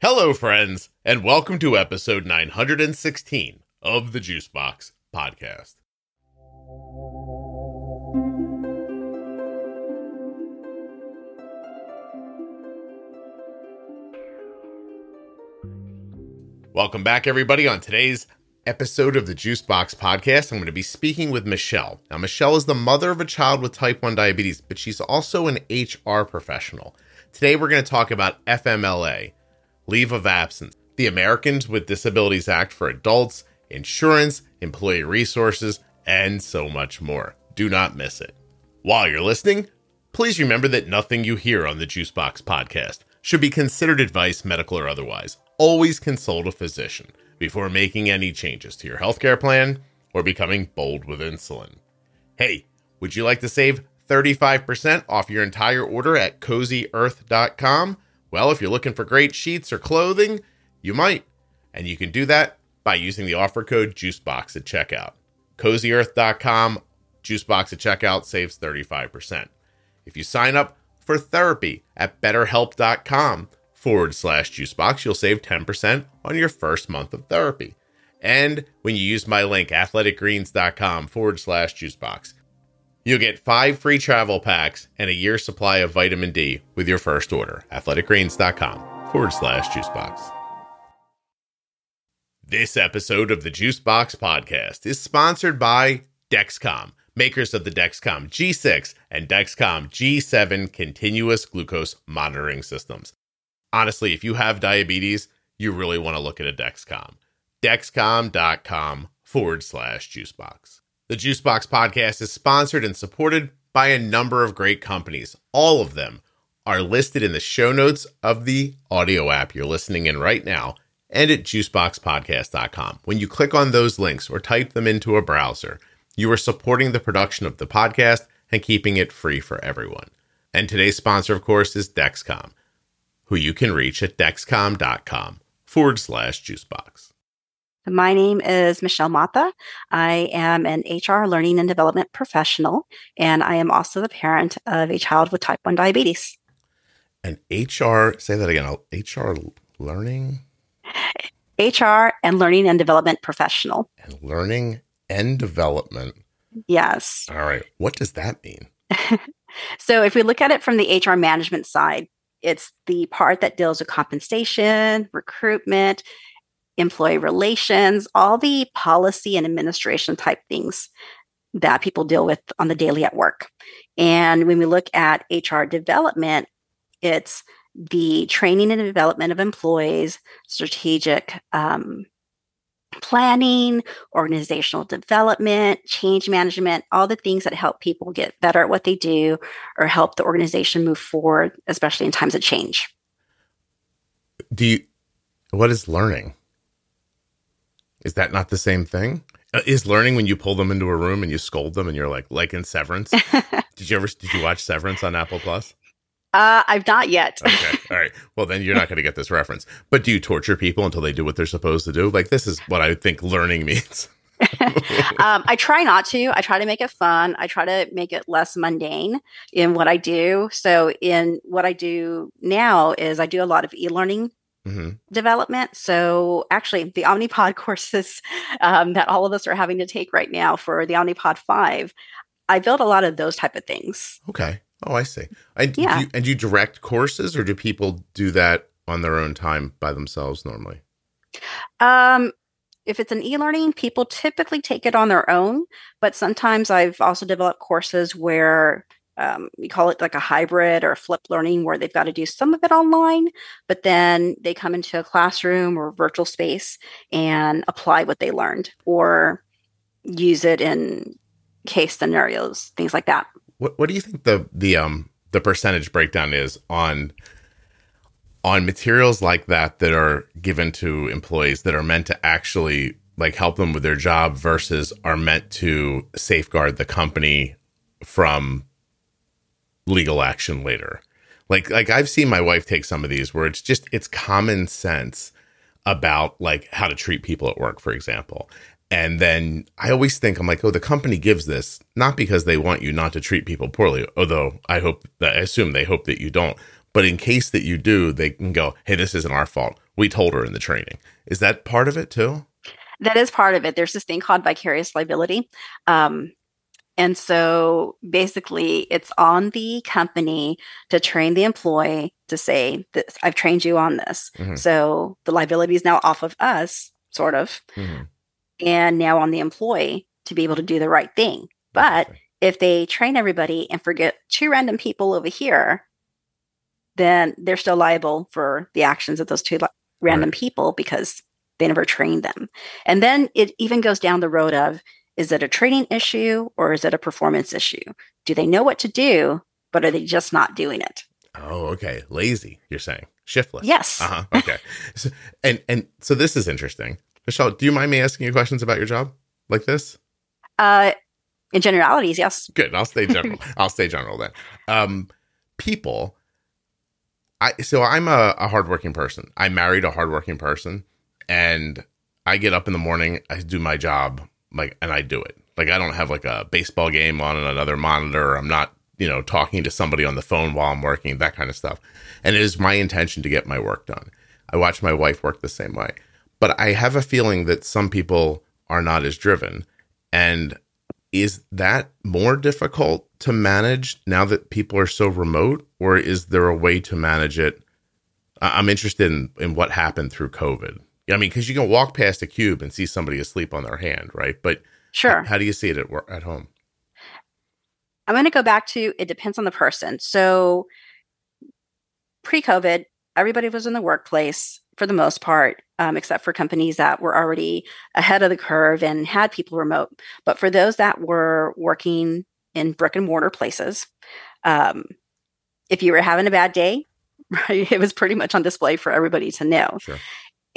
Hello, friends, and welcome to episode 916 of the Juicebox Podcast. Welcome back, everybody. On today's episode of the Juicebox Podcast, I'm going to be speaking with Michelle. Now, Michelle is the mother of a child with type 1 diabetes, but she's also an HR professional. Today, we're going to talk about FMLA leave of absence, the Americans with Disabilities Act for adults, insurance, employee resources, and so much more. Do not miss it. While you're listening, please remember that nothing you hear on the Juicebox podcast should be considered advice, medical or otherwise. Always consult a physician before making any changes to your healthcare plan or becoming bold with insulin. Hey, would you like to save 35% off your entire order at cozyearth.com? Well, if you're looking for great sheets or clothing, you might. And you can do that by using the offer code JUICEBOX at checkout. CozyEarth.com, JUICEBOX at checkout saves 35%. If you sign up for therapy at BetterHelp.com forward slash JuiceBox, you'll save 10% on your first month of therapy. And when you use my link, athleticgreens.com forward slash JuiceBox, You'll get five free travel packs and a year's supply of vitamin D with your first order. AthleticGreens.com forward slash juicebox. This episode of the Juicebox Podcast is sponsored by Dexcom, makers of the Dexcom G6 and Dexcom G7 continuous glucose monitoring systems. Honestly, if you have diabetes, you really want to look at a Dexcom. Dexcom.com forward slash juicebox. The Juicebox podcast is sponsored and supported by a number of great companies. All of them are listed in the show notes of the audio app you're listening in right now and at juiceboxpodcast.com. When you click on those links or type them into a browser, you are supporting the production of the podcast and keeping it free for everyone. And today's sponsor, of course, is Dexcom, who you can reach at dexcom.com forward slash juicebox. My name is Michelle Mata. I am an HR learning and development professional, and I am also the parent of a child with type 1 diabetes. And HR, say that again, HR learning? HR and learning and development professional. And learning and development. Yes. All right. What does that mean? so, if we look at it from the HR management side, it's the part that deals with compensation, recruitment, employee relations, all the policy and administration type things that people deal with on the daily at work. And when we look at HR development, it's the training and development of employees, strategic um, planning, organizational development, change management, all the things that help people get better at what they do or help the organization move forward, especially in times of change. Do you, what is learning? Is that not the same thing? Uh, is learning when you pull them into a room and you scold them and you're like, like in Severance? did you ever did you watch Severance on Apple Plus? Uh, I've not yet. okay. All right. Well, then you're not going to get this reference. But do you torture people until they do what they're supposed to do? Like this is what I think learning means. um, I try not to. I try to make it fun. I try to make it less mundane in what I do. So, in what I do now is I do a lot of e-learning mm-hmm. development. So, actually, the Omnipod courses um, that all of us are having to take right now for the Omnipod 5, I built a lot of those type of things. Okay. Oh, I see. And yeah. Do you, and do you direct courses or do people do that on their own time by themselves normally? Um, if it's an e-learning, people typically take it on their own, but sometimes I've also developed courses where um, we call it like a hybrid or a flip learning where they've got to do some of it online, but then they come into a classroom or virtual space and apply what they learned or use it in case scenarios, things like that. What What do you think the the um the percentage breakdown is on on materials like that that are given to employees that are meant to actually like help them with their job versus are meant to safeguard the company from legal action later. Like like I've seen my wife take some of these where it's just it's common sense about like how to treat people at work, for example. And then I always think I'm like, oh, the company gives this not because they want you not to treat people poorly, although I hope that I assume they hope that you don't. But in case that you do, they can go, hey, this isn't our fault. We told her in the training. Is that part of it too? That is part of it. There's this thing called vicarious liability. Um, and so basically, it's on the company to train the employee to say, this, I've trained you on this. Mm-hmm. So the liability is now off of us, sort of, mm-hmm. and now on the employee to be able to do the right thing. But if they train everybody and forget two random people over here, then they're still liable for the actions of those two random right. people because they never trained them. And then it even goes down the road of is it a training issue or is it a performance issue? Do they know what to do, but are they just not doing it? Oh, okay. Lazy, you're saying. Shiftless. Yes. Uh-huh. Okay. so, and and so this is interesting. Michelle, do you mind me asking you questions about your job like this? Uh in generalities, yes. Good. I'll stay general. I'll stay general then. Um people I so I'm a, a hardworking person. I married a hardworking person and I get up in the morning, I do my job like and I do it. Like I don't have like a baseball game on another monitor. I'm not, you know, talking to somebody on the phone while I'm working, that kind of stuff. And it is my intention to get my work done. I watch my wife work the same way. But I have a feeling that some people are not as driven. And is that more difficult to manage now that people are so remote or is there a way to manage it? I'm interested in, in what happened through COVID I mean, because you can walk past a cube and see somebody asleep on their hand, right? But sure, how, how do you see it at work, at home? I'm going to go back to it depends on the person. So pre-COVID, everybody was in the workplace for the most part, um, except for companies that were already ahead of the curve and had people remote. But for those that were working in brick and mortar places, um, if you were having a bad day, right, it was pretty much on display for everybody to know. Sure.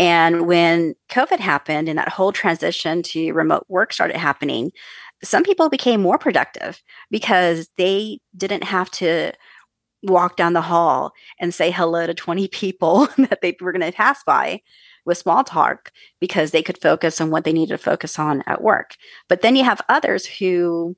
And when COVID happened and that whole transition to remote work started happening, some people became more productive because they didn't have to walk down the hall and say hello to 20 people that they were going to pass by with small talk because they could focus on what they needed to focus on at work. But then you have others who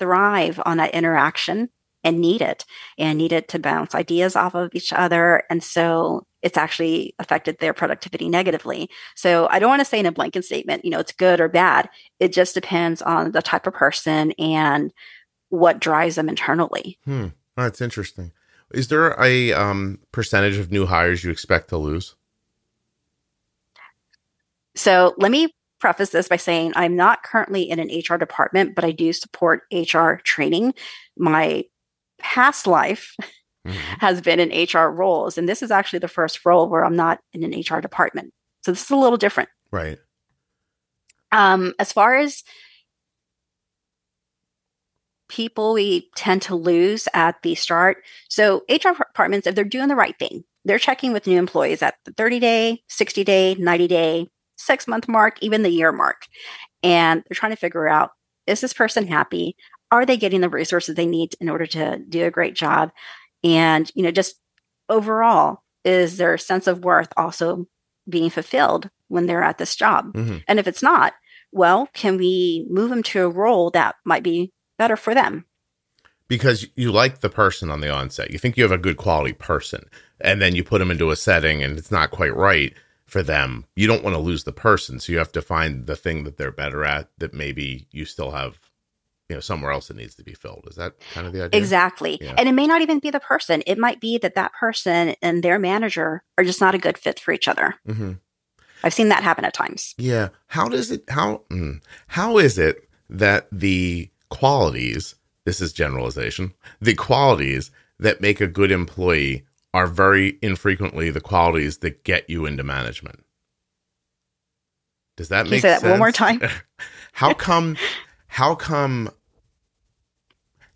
thrive on that interaction and need it and need it to bounce ideas off of each other. And so it's actually affected their productivity negatively. So I don't want to say in a blanket statement, you know, it's good or bad. It just depends on the type of person and what drives them internally. Hmm. That's interesting. Is there a um, percentage of new hires you expect to lose? So let me preface this by saying I'm not currently in an HR department, but I do support HR training. My past life mm-hmm. has been in HR roles. And this is actually the first role where I'm not in an HR department. So this is a little different. Right. Um, as far as people we tend to lose at the start. So HR departments, if they're doing the right thing, they're checking with new employees at the 30 day, 60 day, 90 day, six month mark, even the year mark. And they're trying to figure out is this person happy? Are they getting the resources they need in order to do a great job? And you know just overall is their sense of worth also being fulfilled when they're at this job? Mm-hmm. and if it's not well can we move them to a role that might be better for them? Because you like the person on the onset. You think you have a good quality person and then you put them into a setting and it's not quite right for them. You don't want to lose the person so you have to find the thing that they're better at that maybe you still have you know somewhere else it needs to be filled. Is that kind of the idea? Exactly. Yeah. and it may not even be the person. It might be that that person and their manager are just not a good fit for each other. Mm-hmm. i've seen that happen at times. Yeah. How does it how mm, how is it that the qualities this is generalization the qualities that make a good employee are very infrequently the qualities that get you into management? Does that Can make say sense? that one more time? How come how come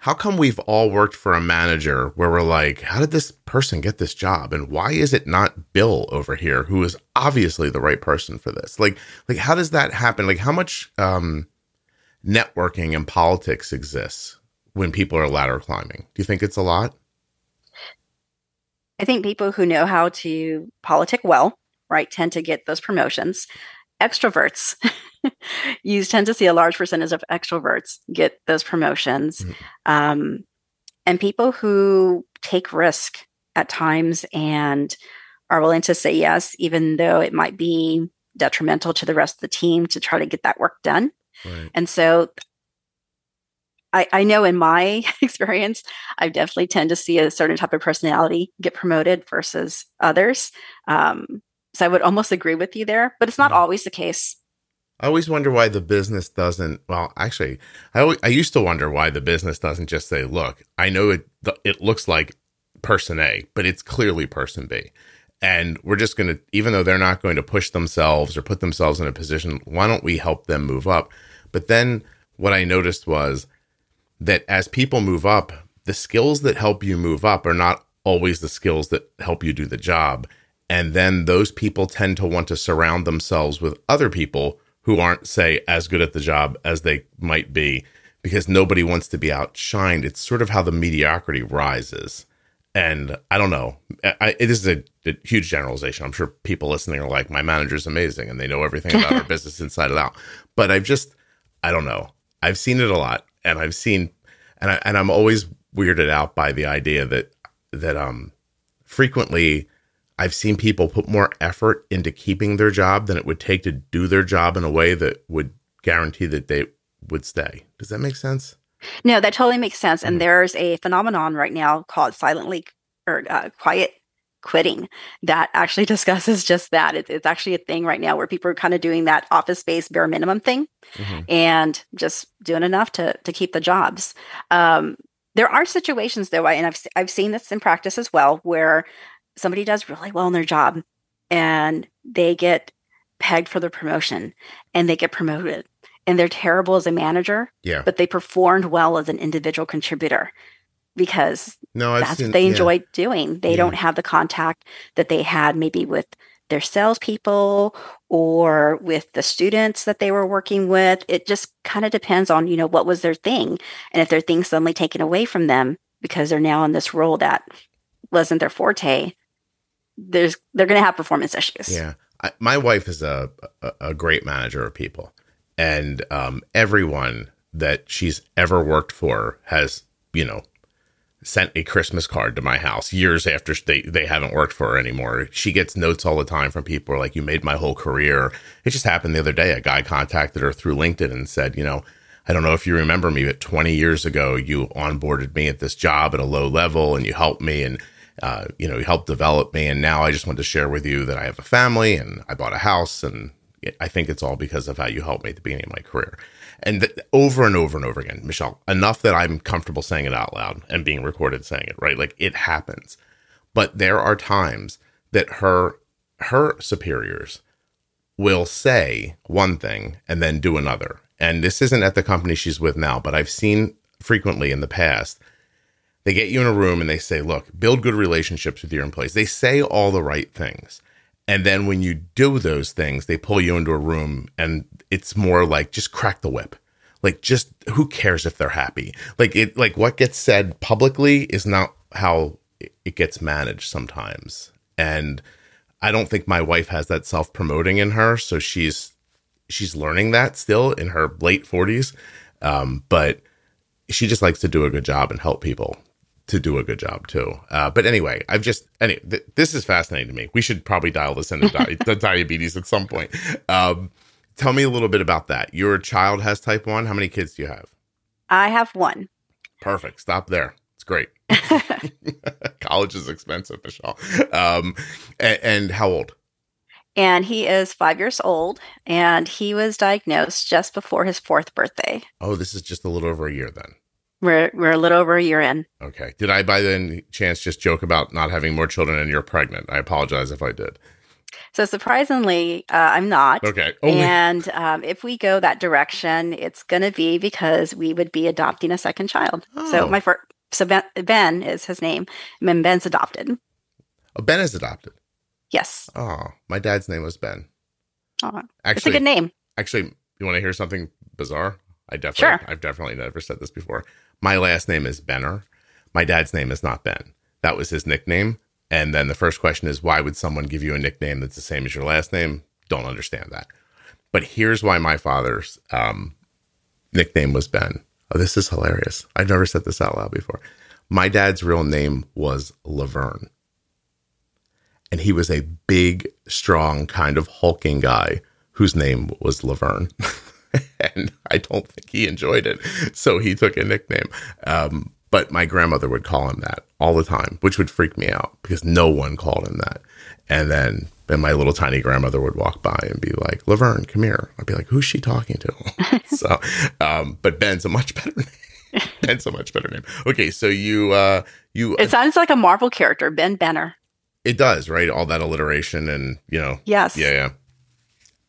how come we've all worked for a manager where we're like, how did this person get this job? And why is it not Bill over here, who is obviously the right person for this? Like, like how does that happen? Like how much um, networking and politics exists when people are ladder climbing? Do you think it's a lot? I think people who know how to politic well, right, tend to get those promotions. Extroverts you tend to see a large percentage of extroverts get those promotions. Mm-hmm. Um, and people who take risk at times and are willing to say yes, even though it might be detrimental to the rest of the team to try to get that work done. Right. And so I, I know in my experience, I definitely tend to see a certain type of personality get promoted versus others. Um, so I would almost agree with you there, but it's not mm-hmm. always the case. I always wonder why the business doesn't. Well, actually, I I used to wonder why the business doesn't just say, "Look, I know it it looks like person A, but it's clearly person B." And we're just going to, even though they're not going to push themselves or put themselves in a position, why don't we help them move up? But then what I noticed was that as people move up, the skills that help you move up are not always the skills that help you do the job. And then those people tend to want to surround themselves with other people who aren't, say, as good at the job as they might be because nobody wants to be outshined. It's sort of how the mediocrity rises. And I don't know. I, it is a, a, huge generalization. I'm sure people listening are like, my manager's amazing and they know everything about our business inside and out. But I've just, I don't know. I've seen it a lot and I've seen and I, and I'm always weirded out by the idea that that um frequently I've seen people put more effort into keeping their job than it would take to do their job in a way that would guarantee that they would stay. Does that make sense? No, that totally makes sense. And mm-hmm. there's a phenomenon right now called silently or uh, quiet quitting that actually discusses just that. It, it's actually a thing right now where people are kind of doing that office space bare minimum thing mm-hmm. and just doing enough to to keep the jobs. Um, there are situations though, and I've I've seen this in practice as well, where somebody does really well in their job and they get pegged for their promotion and they get promoted and they're terrible as a manager, yeah. but they performed well as an individual contributor because no, that's seen, what they enjoy yeah. doing. They yeah. don't have the contact that they had maybe with their salespeople or with the students that they were working with. It just kind of depends on, you know, what was their thing. And if their thing suddenly taken away from them because they're now in this role that wasn't their forte, there's they're going to have performance issues. Yeah. I, my wife is a, a, a great manager of people and um, everyone that she's ever worked for has, you know, sent a Christmas card to my house years after they, they haven't worked for her anymore. She gets notes all the time from people like, you made my whole career. It just happened the other day. A guy contacted her through LinkedIn and said, you know, I don't know if you remember me, but 20 years ago, you onboarded me at this job at a low level and you helped me and, uh, you know, helped develop me. And now I just want to share with you that I have a family and I bought a house. And I think it's all because of how you helped me at the beginning of my career and th- over and over and over again, Michelle, enough that I'm comfortable saying it out loud and being recorded saying it, right? Like it happens. But there are times that her her superiors will say one thing and then do another. And this isn't at the company she's with now, but I've seen frequently in the past. They get you in a room and they say, "Look, build good relationships with your employees." They say all the right things. And then when you do those things, they pull you into a room and it's more like just crack the whip. Like just who cares if they're happy? Like it like what gets said publicly is not how it gets managed sometimes. And I don't think my wife has that self-promoting in her, so she's she's learning that still in her late 40s. Um, but she just likes to do a good job and help people to do a good job too. Uh, but anyway, I've just anyway, th- this is fascinating to me. We should probably dial this into di- the diabetes at some point. Um, tell me a little bit about that. Your child has type one. How many kids do you have? I have one. Perfect. Stop there. It's great. College is expensive, Michelle. Um, and, and how old? And he is five years old, and he was diagnosed just before his fourth birthday. Oh, this is just a little over a year then. We're we're a little over a year in. Okay. Did I by then chance just joke about not having more children and you're pregnant? I apologize if I did. So surprisingly, uh, I'm not. Okay. Only- and um, if we go that direction, it's going to be because we would be adopting a second child. Oh. So my first, so ben, ben, is his name, and Ben's adopted. Oh, Ben is adopted. Yes. Oh, my dad's name was Ben. Oh, actually, it's a good name. Actually, you want to hear something bizarre? I definitely, sure. I've definitely never said this before. My last name is Benner. My dad's name is not Ben. That was his nickname. And then the first question is, why would someone give you a nickname that's the same as your last name? Don't understand that. But here's why my father's um, nickname was Ben. Oh, this is hilarious. I've never said this out loud before. My dad's real name was Laverne. and he was a big, strong, kind of hulking guy whose name was Laverne. and I don't think he enjoyed it. So he took a nickname. Um, but my grandmother would call him that all the time, which would freak me out because no one called him that. And then then my little tiny grandmother would walk by and be like, Laverne, come here. I'd be like, who's she talking to? so, um, but Ben's a much better name. Ben's a much better name. Okay, so you, uh, you, It sounds like a Marvel character, Ben Benner. it does, right? All that alliteration and, you know, Yes. yeah,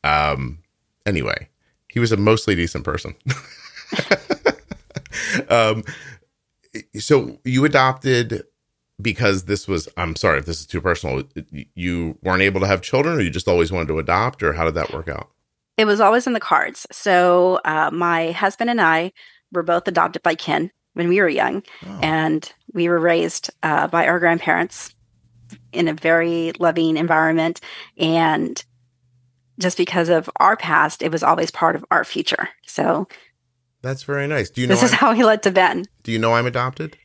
yeah. Um, anyway, he was a mostly decent person. um, so you adopted because this was, I'm sorry if this is too personal, you weren't able to have children or you just always wanted to adopt or how did that work out? It was always in the cards. So uh, my husband and I were both adopted by kin when we were young, Oh, and we were raised uh, by our grandparents in a very loving environment. And just because of our past, it was always part of our future. So that's very nice. Do you know, this is I'm, how he led to Ben. do you know I'm adopted?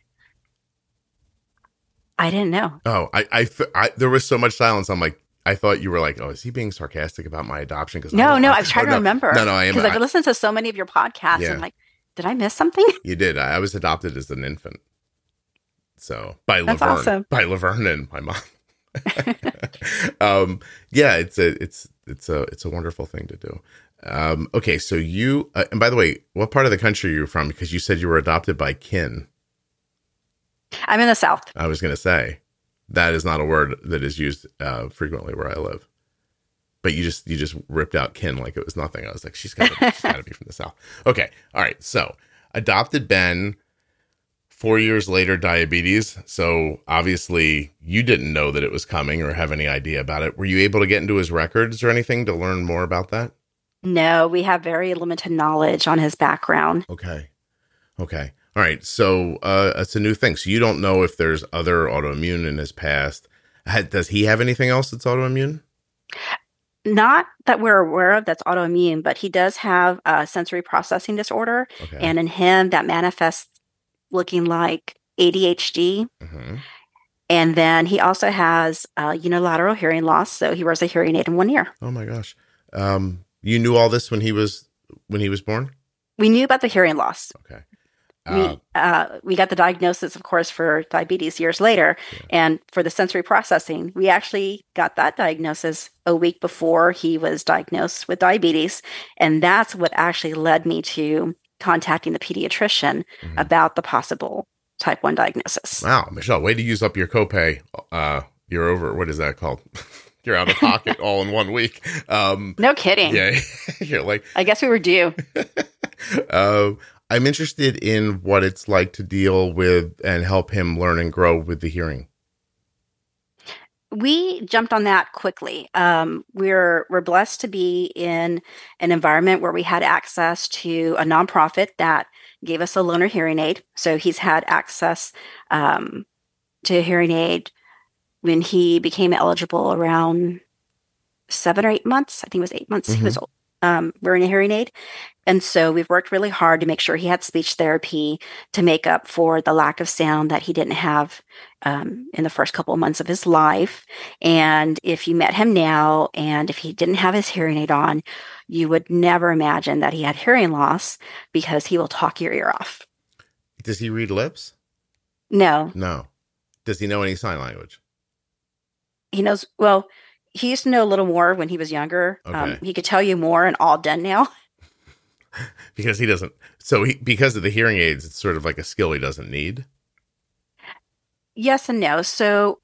I didn't know. Oh, I, I, I, there was so much silence. I'm like, I thought you were like, oh, is he being sarcastic about my adoption? Because No, no, I was trying oh, to remember. No, no, I am. Because I've listened to so many of your podcasts. Yeah. And like, did I miss something? You did. I I was adopted as an infant. So by That's Laverne, awesome. by Laverne and my mom. um, yeah, it's a, it's, it's a, it's a wonderful thing to do. Um, okay, so you, uh, and by the way, what part of the country are you from? Because you said you were adopted by kin. I'm in the South. I was going to say that is not a word that is used uh, frequently where I live. But you just you just ripped out kin like it was nothing. I was like, she's got to she's got to be from the south. Okay, all right. So adopted Ben. Four years later, diabetes. So obviously, you didn't know that it was coming or have any idea about it. Were you able to get into his records or anything to learn more about that? No, we have very limited knowledge on his background. Okay. Okay. All right. So uh, it's a new thing. So you don't know if there's other autoimmune in his past. Does he have anything else that's autoimmune? Not that we're aware of that's autoimmune, but he does have a sensory processing disorder. Okay. And in him, that manifests looking like ADHD. Mhm. And then he also has uh, unilateral hearing loss. So he wears a hearing aid in one ear. Oh my gosh. Um, you knew all this when he was when he was born. We knew about the hearing loss. Okay. we Uh, uh, we got the diagnosis, of course, for diabetes years later, Yeah. and for the sensory processing, we actually got that diagnosis a week before he was diagnosed with diabetes, and that's what actually led me to contacting the pediatrician Mhm. about the possible type one diagnosis. wow, Michelle, way to use up your copay. Uh, you're over. What is that called? you're out of pocket all in one week. Um, No kidding. yeah, you're like. I guess we were due. uh, I'm interested in what it's like to deal with and help him learn and grow with the hearing. We jumped on that quickly. Um, we're we're blessed to be in an environment where we had access to a nonprofit that gave us a loaner hearing aid. So he's had access um, to a hearing aid when he became eligible around seven or eight months. I think it was eight months. He was um, wearing a hearing aid, and so we've worked really hard to make sure he had speech therapy to make up for the lack of sound that he didn't have um, in the first couple of months of his life. And if you met him now and if he didn't have his hearing aid on, you would never imagine that he had hearing loss because he will talk your ear off. Does he read lips? No, No. Does he know any sign language? he knows, well, he used to know a little more when he was younger. Um, Okay. he could tell you more and all done now. Because he doesn't. So he because of the hearing aids, it's sort of like a skill he doesn't need. Yes and no. So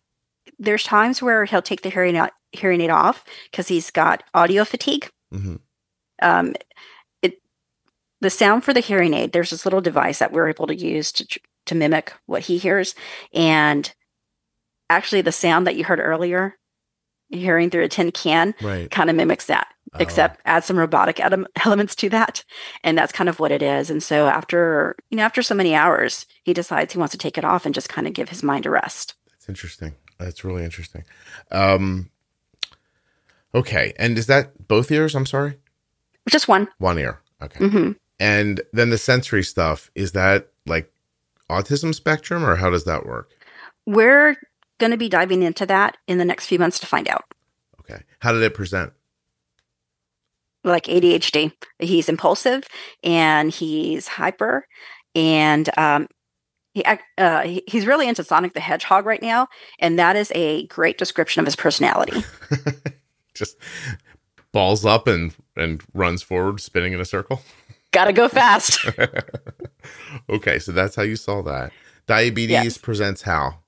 there's times where he'll take the hearing out, hearing aid off because he's got audio fatigue. hmm um, it the sound for the hearing aid there's this little device that we're able to use to to mimic what he hears and actually the sound that you heard earlier hearing through a tin can Right. kind of mimics that Oh. except add some robotic ele- elements to that and that's kind of what it is and so after you know after so many hours he decides he wants to take it off and just kind of give his mind a rest That's interesting. That's really interesting. Um. Okay, and is that both ears? I'm sorry, just one one ear. Okay, hmm and then the sensory stuff is that like autism spectrum, or how does that work? we're going to be diving into that in the next few months to find out. Okay. How did it present? Like ADHD. He's impulsive and he's hyper and um, he, uh, he's really into Sonic the Hedgehog right now, and that is a great description of his personality. Just balls up and and runs forward, spinning in a circle. Gotta go fast. okay, so that's how you saw that. Diabetes yes. presents how,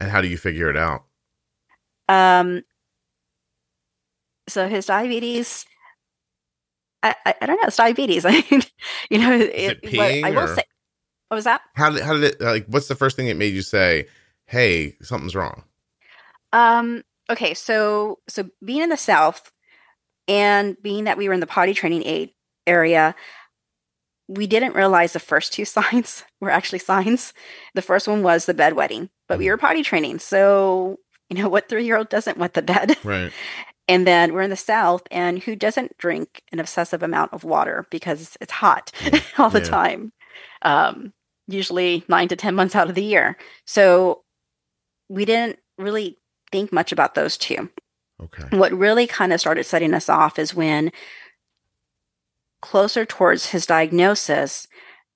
and how do you figure it out? Um. So his diabetes. I, I, I don't know. It's diabetes. I mean, you know, it, it I will or? say what was that? How did how did it like? What's the first thing that made you say, "Hey, something's wrong"? Um. Okay. So so being in the South, and being that we were in the potty training aid area, we didn't realize the first two signs were actually signs. The first one was the bedwetting, but we mm. were potty training, so you know what three year old doesn't wet the bed, right? And then we're in the South, and who doesn't drink an obsessive amount of water because it's hot all the yeah. time? Um, usually nine to 10 months out of the year. So we didn't really think much about those two. Okay. What really kind of started setting us off is when closer towards his diagnosis,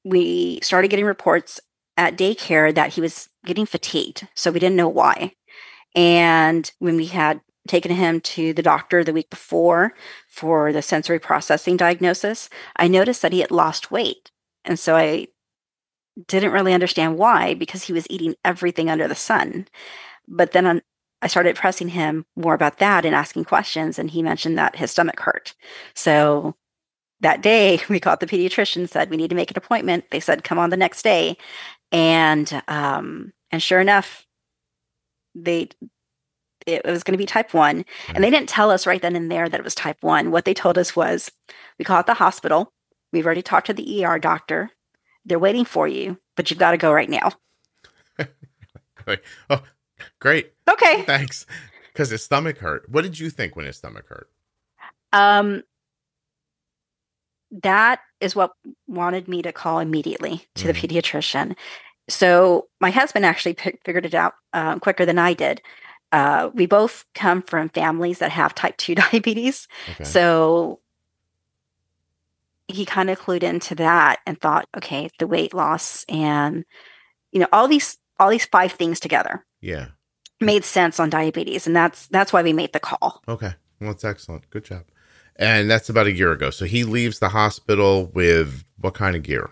we started getting reports at daycare that he was getting fatigued. So we didn't know why. And when we had taken him to the doctor the week before for the sensory processing diagnosis, I noticed that he had lost weight. And so I didn't really understand why because he was eating everything under the sun. But then I started pressing him more about that and asking questions, and he mentioned that his stomach hurt. So that day, we called the pediatrician, said we need to make an appointment. They said come on the next day, and um, and sure enough, they it was going to be type one, and they didn't tell us right then and there that it was type one. What they told us was we call it the hospital. We've already talked to the ER doctor. They're waiting for you, but you've got to go right now. oh, great. Okay. Thanks. Because his stomach hurt. What did you think when his stomach hurt? Um, that is what wanted me to call immediately to mm. the pediatrician. So my husband actually p- figured it out um, quicker than I did. Uh, we both come from families that have type 2 diabetes. Okay. So he kind of clued into that and thought, okay, the weight loss and you know all these all these five things together. Yeah. Made sense on diabetes, and that's that's why we made the call. Okay, well, that's excellent. Good job. And that's about a year ago. So he leaves the hospital with what kind of gear?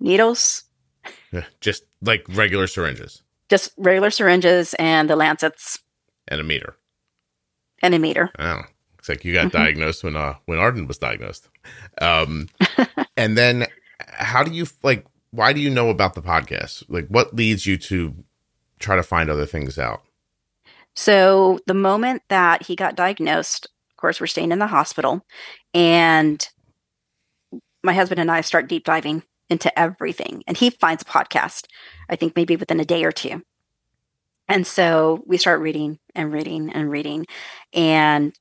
Needles. Just like regular syringes. Just regular syringes and the lancets. And a meter. And a meter. Oh, it's like you got mm-hmm. diagnosed when uh when Arden was diagnosed. Um and then how do you like why do you know about the podcast? Like what leads you to try to find other things out? So the moment that he got diagnosed, of course, we're staying in the hospital, and my husband and I start deep diving into everything. And he finds a podcast, I think maybe within a day or two. And so we start reading and reading and reading. And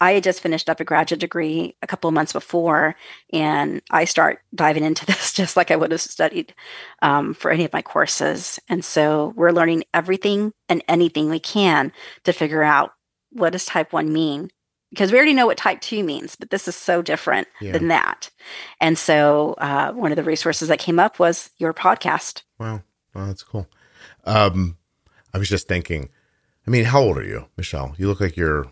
I had just finished up a graduate degree a couple of months before, and I start diving into this just like I would have studied um, for any of my courses. And so we're learning everything and anything we can to figure out what does type one mean because we already know what type 2 means but this is so different yeah. than that. And so uh, one of the resources that came up was your podcast. Wow. Wow that's cool. Um, i was just thinking i mean how old are you michelle? You look like you're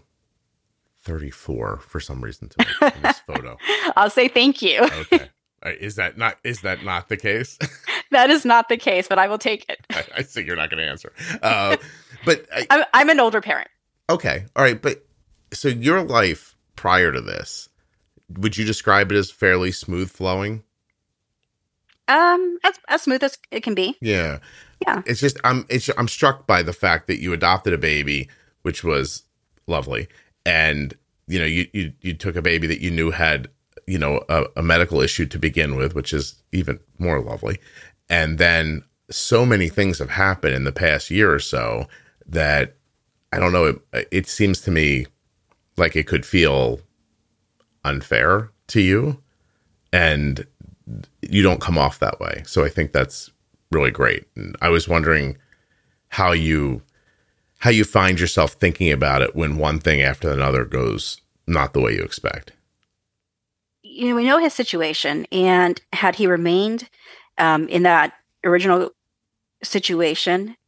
34 for some reason to this photo. I'll say thank you. okay. Is that not is that not the case? that is not the case, but I will take it. I, I see you're not going to answer. Uh, but I, I'm, I'm an older parent. Okay. All right. But so your life prior to this, would you describe it as fairly smooth flowing? Um, as, as smooth as it can be. Yeah. Yeah. It's just I'm it's I'm struck by the fact that you adopted a baby, which was lovely, and you know you, you you took a baby that you knew had you know a, a medical issue to begin with which is even more lovely. And then so many things have happened in the past year or so that i don't know it, it seems to me like it could feel unfair to you and you don't come off that way. So i think that's really great. And i was wondering how you how you find yourself thinking about it when one thing after another goes not the way you expect. You know, we know his situation, and had he remained um, in that original situation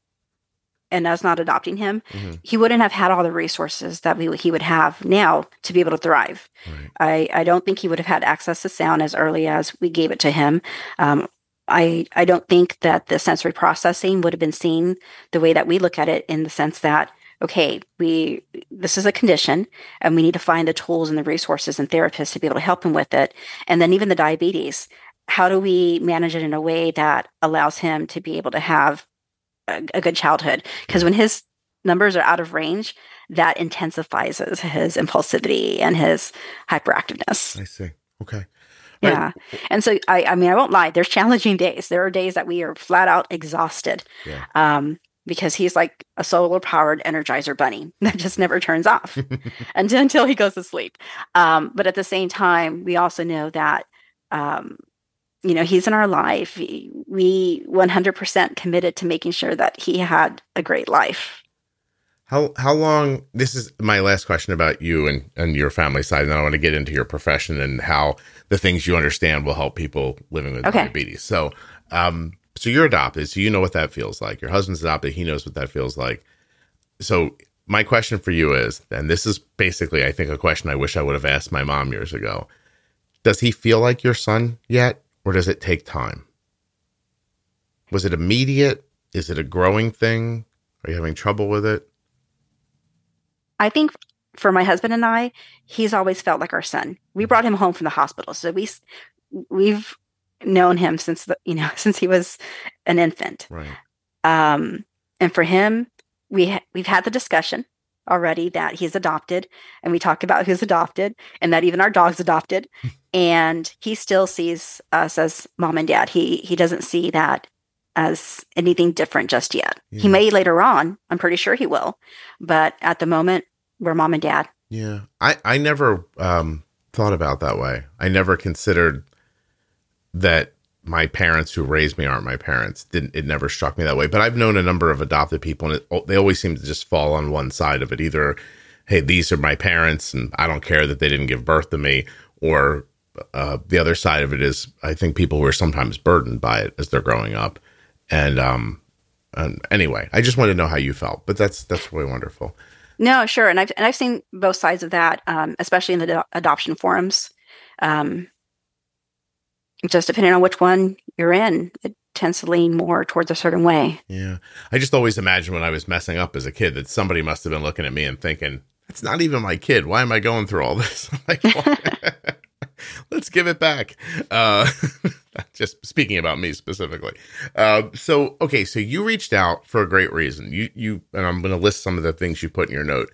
and us not adopting him, mm-hmm. he wouldn't have had all the resources that we, he would have now to be able to thrive. Right. I, I don't think he would have had access to sound as early as we gave it to him. Um, I, I don't think that the sensory processing would have been seen the way that we look at it in the sense that okay we this is a condition and we need to find the tools and the resources and therapists to be able to help him with it. And then even the diabetes how do we manage it in a way that allows him to be able to have a, a good childhood? Because when his numbers are out of range that intensifies his, impulsivity and his hyperactiveness. I see. Okay yeah. And so I I mean I won't lie, there's challenging days. There are days that we are flat out exhausted. Yeah. Um because he's like a solar powered energizer bunny that just never turns off until, until he goes to sleep. Um, but at the same time, we also know that um, you know he's in our life we 100% committed to making sure that he had a great life how how long this is my last question about you and and your family side and then i want to get into your profession and how the things you understand will help people living with okay. diabetes so um so you're adopted so you know what that feels like your husband's adopted he knows what that feels like so my question for you is and this is basically i think a question i wish i would have asked my mom years ago does he feel like your son yet or does it take time? Was it immediate? Is it a growing thing? Are you having trouble with it? I think for my husband and I, he's always felt like our son. We brought him home from the hospital, so we we've known him since the you know since he was an infant. Right. Um, and for him, we ha- we've had the discussion already that he's adopted and we talk about who's adopted and that even our dog's adopted and he still sees us as mom and dad he he doesn't see that as anything different just yet yeah. he may later on i'm pretty sure he will but at the moment we're mom and dad yeah i i never um thought about that way i never considered that my parents who raised me aren't my parents. Didn't it never struck me that way. But I've known a number of adopted people, and it, they always seem to just fall on one side of it. Either, hey, these are my parents, and I don't care that they didn't give birth to me, or uh, the other side of it is I think people who are sometimes burdened by it as they're growing up. And um, and anyway, I just wanted to know how you felt, but that's that's really wonderful. No, sure, and I've and I've seen both sides of that, um, especially in the adoption forums. Um, just depending on which one you're in, it tends to lean more towards a certain way. Yeah. I just always imagined when I was messing up as a kid that somebody must have been looking at me and thinking, that's not even my kid. Why am I going through all this? like, let's give it back. Uh, just speaking about me specifically. Uh, so, okay. So you reached out for a great reason. You, you, and I'm going to list some of the things you put in your note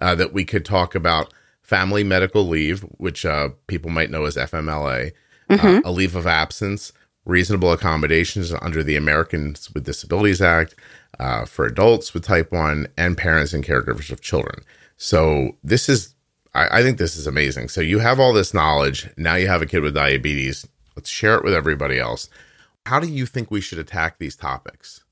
uh, that we could talk about family medical leave, which uh, people might know as FMLA mm-hmm. uh, a leave of absence, reasonable accommodations under the Americans with Disabilities Act uh, for adults with type 1 and parents and caregivers of children. So this is, I think this is amazing. So you have all this knowledge. Now you have a kid with diabetes. Let's share it with everybody else. How do you think we should attack these topics?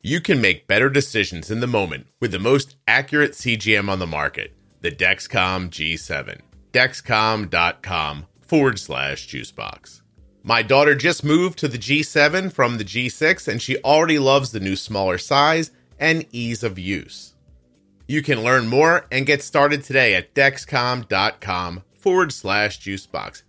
You can make better decisions in the moment with the most accurate CGM on the market the Dexcom G7. Dexcom.com forward slash juicebox. My daughter just moved to the G7 from the G6 and she already loves the new smaller size and ease of use. You can learn more and get started today at dexcom.com forward slash juicebox.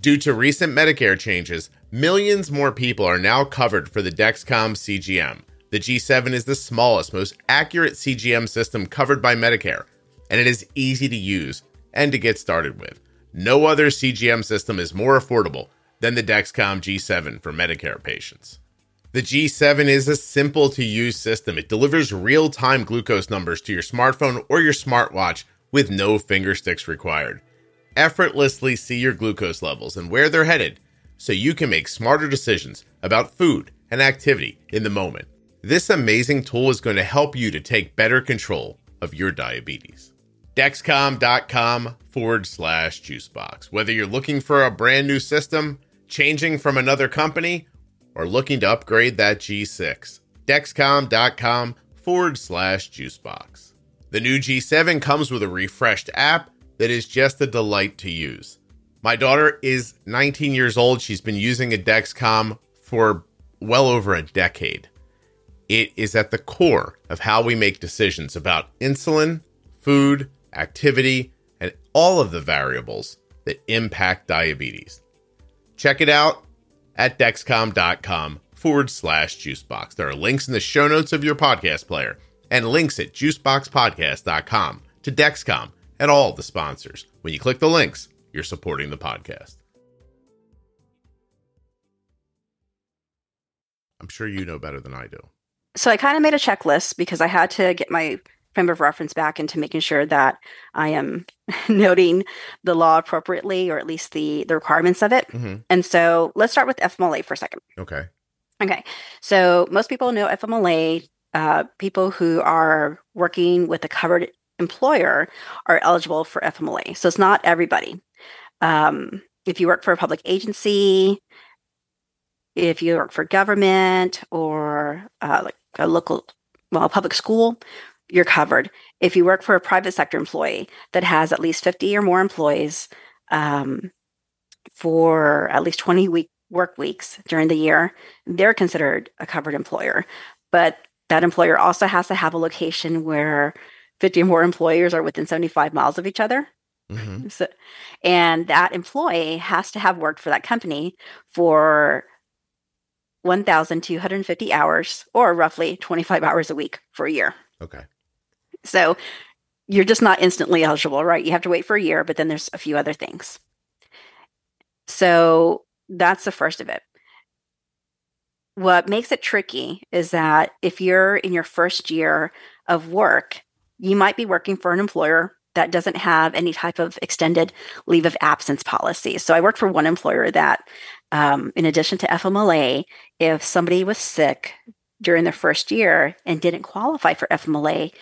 Due to recent Medicare changes, millions more people are now covered for the Dexcom CGM. The G7 is the smallest, most accurate CGM system covered by Medicare and it is easy to use and to get started with. No other CGM system is more affordable than the Dexcom G7 for Medicare patients. The G7 is a simple to use system. It delivers real time glucose numbers to your smartphone or your smartwatch with no finger sticks required. Effortlessly see your glucose levels and where they're headed so you can make smarter decisions about food and activity in the moment. This amazing tool is going to help you to take better control of your diabetes. Dexcom.com forward slash juicebox. Whether you're looking for a brand new system, changing from another company, or looking to upgrade that G6. Dexcom.com forward slash juicebox. The new G7 comes with a refreshed app that is just a delight to use. My daughter is 19 years old. She's been using a Dexcom for well over a decade. It is at the core of how we make decisions about insulin, food, activity, and all of the variables that impact diabetes. Check it out at dexcom.com forward slash juicebox. There are links in the show notes of your podcast player and links at juiceboxpodcast.com to Dexcom and all the sponsors. When you click the links, you're supporting the podcast. I'm sure you know better than I do. So I kind of made a checklist because I had to get my frame of reference back into making sure that I am noting the law appropriately or at least the the requirements of it. Mm-hmm. And so let's start with FMLA for a second. Okay. Okay. So most people know FMLA. Uh, people who are working with a covered employer are eligible for FMLA. So it's not everybody. Um, if you work for a public agency, if you work for government or uh, like a local, well, a public school, you're covered. If you work for a private sector employee that has at least 50 or more employees um, for at least 20 week work weeks during the year, they're considered a covered employer. But that employer also has to have a location where 50 or more employers are within 75 miles of each other. Mm-hmm. So, and that employee has to have worked for that company for 1,250 hours or roughly 25 hours a week for a year. Okay. So you're just not instantly eligible, right? You have to wait for a year, but then there's a few other things. So that's the first of it. What makes it tricky is that if you're in your first year of work, you might be working for an employer that doesn't have any type of extended leave of absence policy. So I worked for one employer that, um, in addition to FMLA, if somebody was sick during their first year and didn't qualify for FMLA,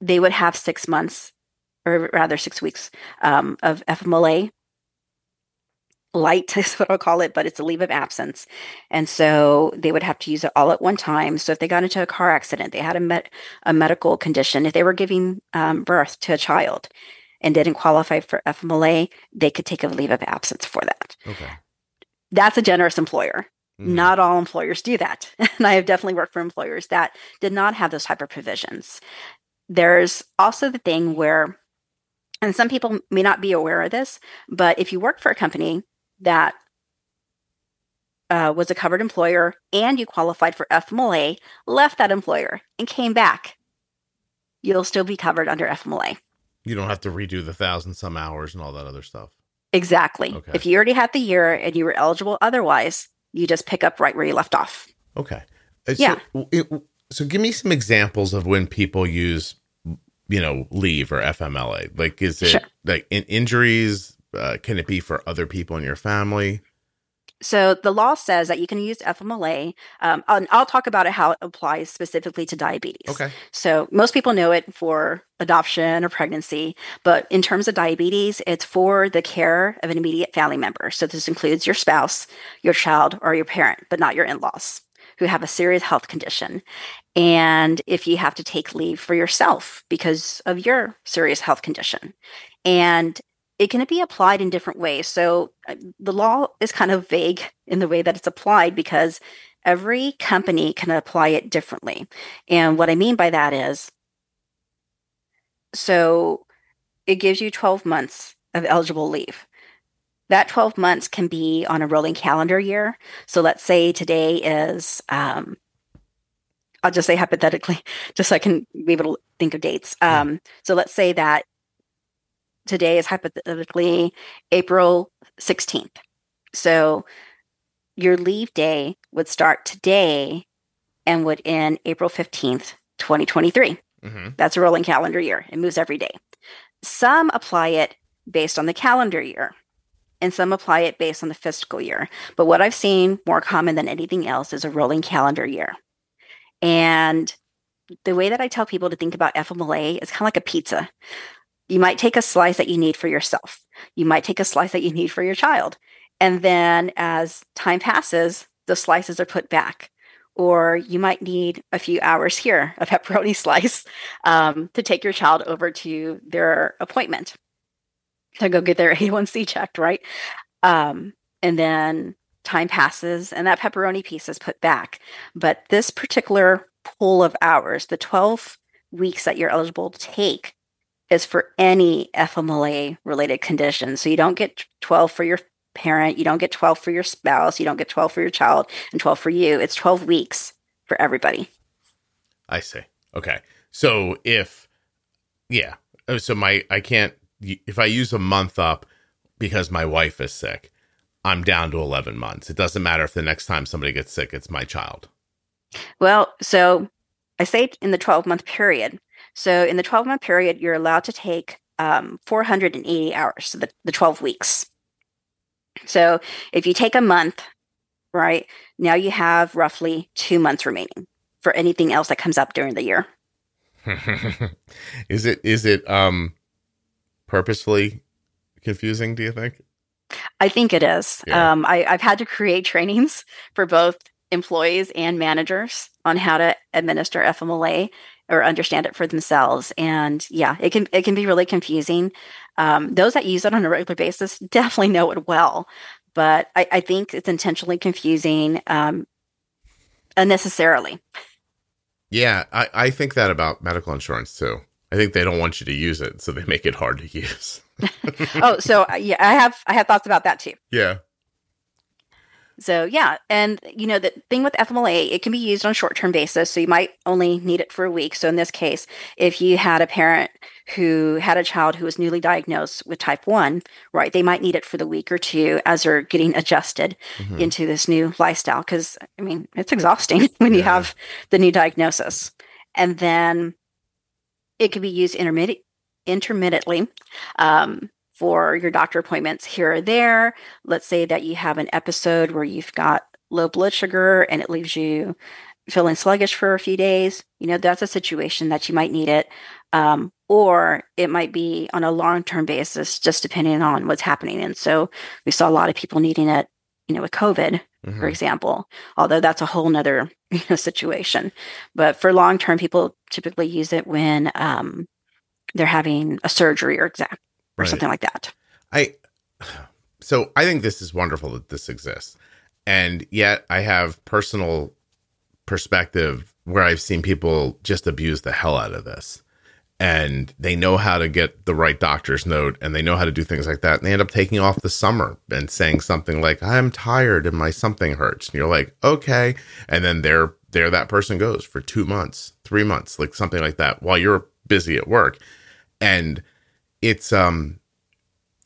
they would have six months, or rather six weeks um, of FMLA. Light is what I'll call it, but it's a leave of absence. And so they would have to use it all at one time. So if they got into a car accident, they had a, med- a medical condition, if they were giving um, birth to a child and didn't qualify for FMLA, they could take a leave of absence for that. Okay. That's a generous employer. Mhm. Not all employers do that. And I have definitely worked for employers that did not have those type of provisions. There's also the thing where, and some people may not be aware of this, but if you work for a company that uh, was a covered employer and you qualified for FMLA, left that employer and came back, you'll still be covered under FMLA. You don't have to redo the thousand some hours and all that other stuff. Exactly. Okay. If you already had the year and you were eligible otherwise, you just pick up right where you left off. Okay. Uh, Yeah. So, it, so give me some examples of when people use, you know, leave or FMLA. Like, is it Sure. like in injuries? Uh, can it be for other people in your family? So the law says that you can use FMLA. Um, and I'll talk about it how it applies specifically to diabetes. Okay. So most people know it for adoption or pregnancy, but in terms of diabetes, it's for the care of an immediate family member. So this includes your spouse, your child, or your parent, but not your in-laws who have a serious health condition. And if you have to take leave for yourself because of your serious health condition. And it can be applied in different ways. So uh, the law is kind of vague in the way that it's applied because every company can apply it differently. And what I mean by that is so it gives you 12 months of eligible leave. That 12 months can be on a rolling calendar year. So let's say today is, um, I'll just say hypothetically, just so I can be able to think of dates. Um, so let's say that today is hypothetically April 16th. So your leave day would start today and would end April 15th, 2023. Mm-hmm. That's a rolling calendar year. It moves every day. Some apply it based on the calendar year, and some apply it based on the fiscal year. But what I've seen more common than anything else is a rolling calendar year. And the way that I tell people to think about FMLA is kind of like a pizza. You might take a slice that you need for yourself, you might take a slice that you need for your child. And then as time passes, the slices are put back. Or you might need a few hours here, a pepperoni slice, um, to take your child over to their appointment to go get their A1C checked, right? Um, and then time passes and that pepperoni piece is put back. But this particular pool of hours, the 12 weeks that you're eligible to take, is for any FMLA related condition. So you don't get 12 for your parent, you don't get 12 for your spouse, you don't get 12 for your child, and 12 for you. It's 12 weeks for everybody. I see. Okay. So if, yeah. Oh, so my, I can't, if I use a month up because my wife is sick, I'm down to 11 months. It doesn't matter if the next time somebody gets sick, it's my child. Well, so I say in the 12 month period. So in the 12 month period, you're allowed to take um, 480 hours, so the, the 12 weeks. So if you take a month, right, now you have roughly two months remaining for anything else that comes up during the year. is it is it um purposefully confusing, do you think? I think it is. Yeah. Um, I, I've had to create trainings for both employees and managers on how to administer FMLA or understand it for themselves. And yeah, it can it can be really confusing. Um, those that use it on a regular basis definitely know it well, but I, I think it's intentionally confusing um, unnecessarily. Yeah, I, I think that about medical insurance too. I think they don't want you to use it, so they make it hard to use. oh, so uh, yeah, I have I have thoughts about that too. Yeah. So yeah, and you know the thing with FMLA, it can be used on short-term basis. So you might only need it for a week. So in this case, if you had a parent who had a child who was newly diagnosed with type one, right, they might need it for the week or two as they're getting adjusted mm-hmm. into this new lifestyle. Because I mean, it's exhausting when yeah. you have the new diagnosis, and then it can be used intermittent intermittently. Um, for your doctor appointments here or there. Let's say that you have an episode where you've got low blood sugar and it leaves you feeling sluggish for a few days. You know, that's a situation that you might need it. Um, or it might be on a long term basis, just depending on what's happening. And so we saw a lot of people needing it, you know, with COVID, mm-hmm. for example, although that's a whole nother you know, situation. But for long term, people typically use it when um, they're having a surgery or exact or right. something like that. I so I think this is wonderful that this exists. And yet I have personal perspective where I've seen people just abuse the hell out of this. And they know how to get the right doctor's note and they know how to do things like that. And they end up taking off the summer and saying something like, I'm tired and my something hurts. And you're like, okay. And then there there that person goes for two months, three months, like something like that, while you're busy at work. And it's um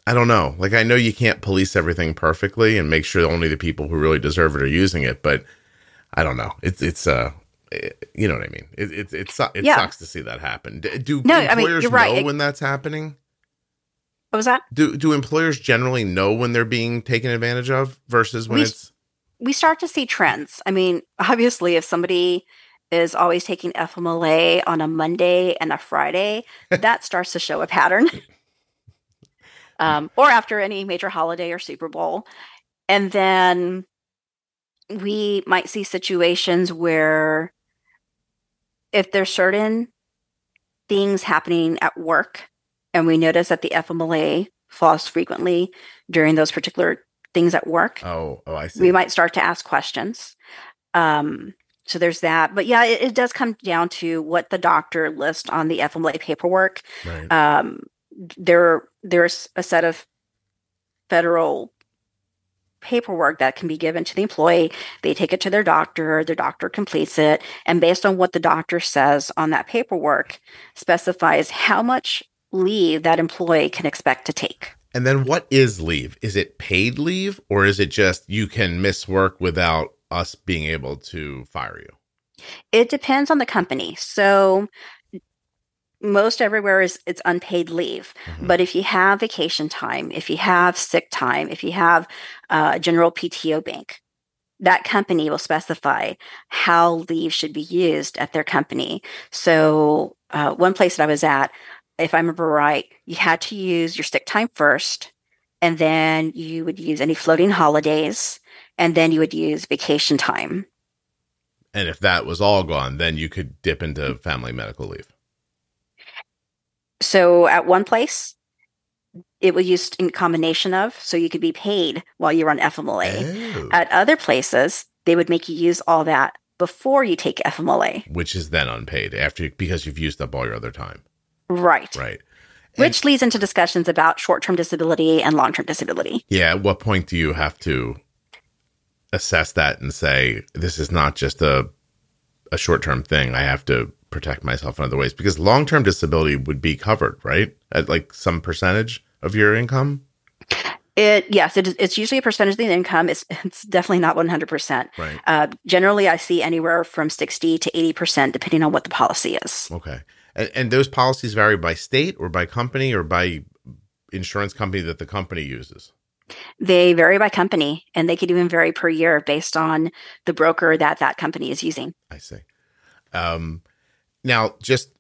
I don't know. Like I know you can't police everything perfectly and make sure only the people who really deserve it are using it, but I don't know. It's it's uh you know what I mean. It it it, it yeah. sucks to see that happen. Do no, employers I mean, you're right. know it, when that's happening? What was that? Do do employers generally know when they're being taken advantage of versus when we, it's we start to see trends. I mean, obviously if somebody is always taking FMLA on a Monday and a Friday, that starts to show a pattern. um, or after any major holiday or Super Bowl. And then we might see situations where if there's certain things happening at work and we notice that the FMLA falls frequently during those particular things at work. Oh, oh, I see. We might start to ask questions. Um, so there's that. But yeah, it, it, does come down to what the doctor lists on the FMLA paperwork. Right. Um, there, there's a set of federal paperwork that can be given to the employee. They take it to their doctor, their doctor completes it, and based on what the doctor says on that paperwork, specifies how much leave that employee can expect to take. And then what is leave? Is it paid leave or is it just you can miss work without us being able to fire you? It depends on the company. So most everywhere is it's unpaid leave. Mm-hmm. But if you have vacation time, if you have sick time, if you have uh, general PTO bank, that company will specify how leave should be used at their company. So uh, one place that I was at, if I remember right, you had to use your sick time first, and then you would use any floating holidays and then you would use vacation time. And if that was all gone, then you could dip into family medical leave. So at one place, it was used in combination of, so you could be paid while you're on FMLA. Oh. At other places, they would make you use all that before you take FMLA. Which is then unpaid after because you've used up all your other time. Right. Right. Which leads into discussions about short term disability and long term disability. Yeah. At what point do you have to assess that and say, this is not just a, a short term thing? I have to protect myself in other ways because long term disability would be covered, right? At like some percentage of your income? It yes, it is, it's usually a percentage of the income. It's it's definitely not one hundred percent. Right. Uh, generally, I see anywhere from sixty to eighty percent, depending on what the policy is. Okay. And, and those policies vary by state or by company or by insurance company that the company uses. They vary by company, and they could even vary per year based on the broker that that company is using. I see. Um, now, just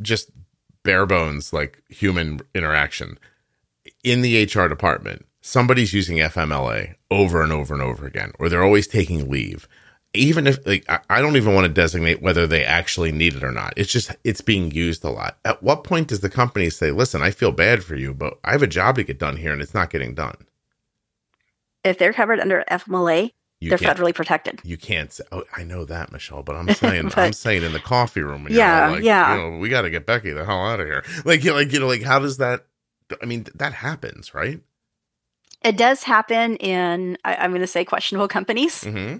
just bare bones, like human interaction in the HR department, somebody's using FMLA over and over and over again, or they're always taking leave. Even if like I- I don't even want to designate whether they actually need it or not. It's just it's being used a lot. At what point does the company say, "Listen, I feel bad for you, but I have a job to get done here, and it's not getting done"? If they're covered under FMLA, You they're federally protected. You can't say, "Oh, I know that, Michelle," but I'm saying, But- I'm saying in the coffee room, when Yeah, you're like, yeah. you know, we got to get Becky the hell out of here. Like, you like, you know, like, how does that? I mean, that happens, right? It does happen in I, I'm going to say questionable companies. Mm-hmm.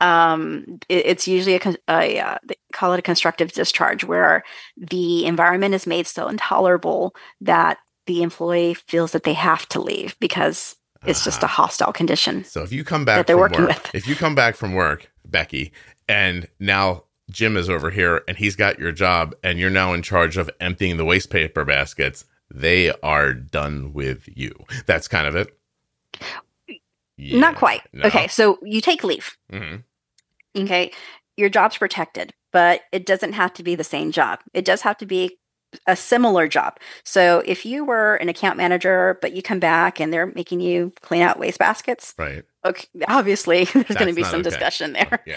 Um, it- it's usually a, a uh, they call it a constructive discharge where the environment is made so intolerable that the employee feels that they have to leave because it's just a hostile condition. So if you come back that they're from working work, with. if you come back from work, Becky, and now Jim is over here and he's got your job, and you're now in charge of emptying the waste paper baskets. They are done with you. That's kind of it. Yeah. Not quite. No. Okay, so you take leave. Mhm. Okay, your job's protected, but it doesn't have to be the same job. It does have to be a similar job. So if you were an account manager, but you come back and they're making you clean out waste baskets, Right. okay, obviously there's going to be some okay. discussion there. Yeah.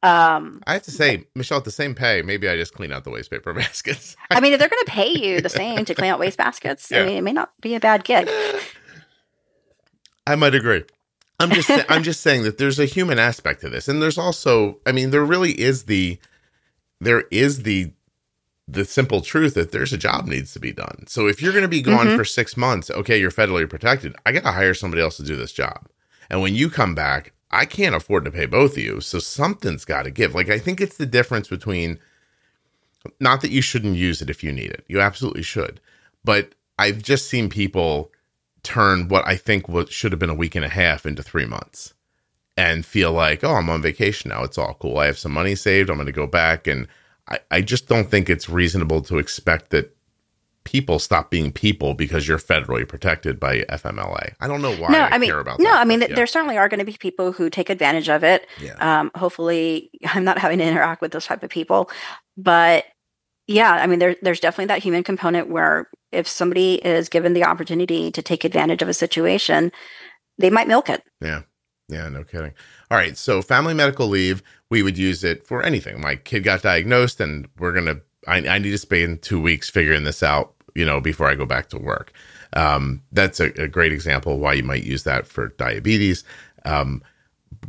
Um, I have to say, Michelle, at the same pay, maybe I just clean out the waste paper baskets. I mean, if they're going to pay you the same to clean out waste baskets, Yeah. I mean, it may not be a bad gig. I might agree. I'm just I'm just saying that there's a human aspect to this, and there's also, I mean, there really is the there is the the simple truth that there's a job needs to be done. So if you're going to be gone Mhm. for six months, okay, you're federally protected. I got to hire somebody else to do this job, and when you come back, I can't afford to pay both of you. So something's got to give. Like I think it's the difference between not that you shouldn't use it if you need it. You absolutely should. But I've just seen people turn what I think what should have been a week and a half into three months and feel like, oh, I'm on vacation now. It's all cool. I have some money saved. I'm going to go back. And I, I just don't think it's reasonable to expect that people stop being people because you're federally protected by FMLA. I don't know why no, I, I, mean, care about no, that. I mean, but th there certainly are going to be people who take advantage of it. yeah. Um, hopefully, I'm not having to interact with those type of people, but yeah, I mean, there, there's definitely that human component where if somebody is given the opportunity to take advantage of a situation, they might milk it. Yeah. Yeah, no kidding. All right. So, family medical leave, we would use it for anything. My kid got diagnosed, and we're going to, I need to spend two weeks figuring this out, you know, before I go back to work. Um, that's a, a great example why you might use that for diabetes. Um,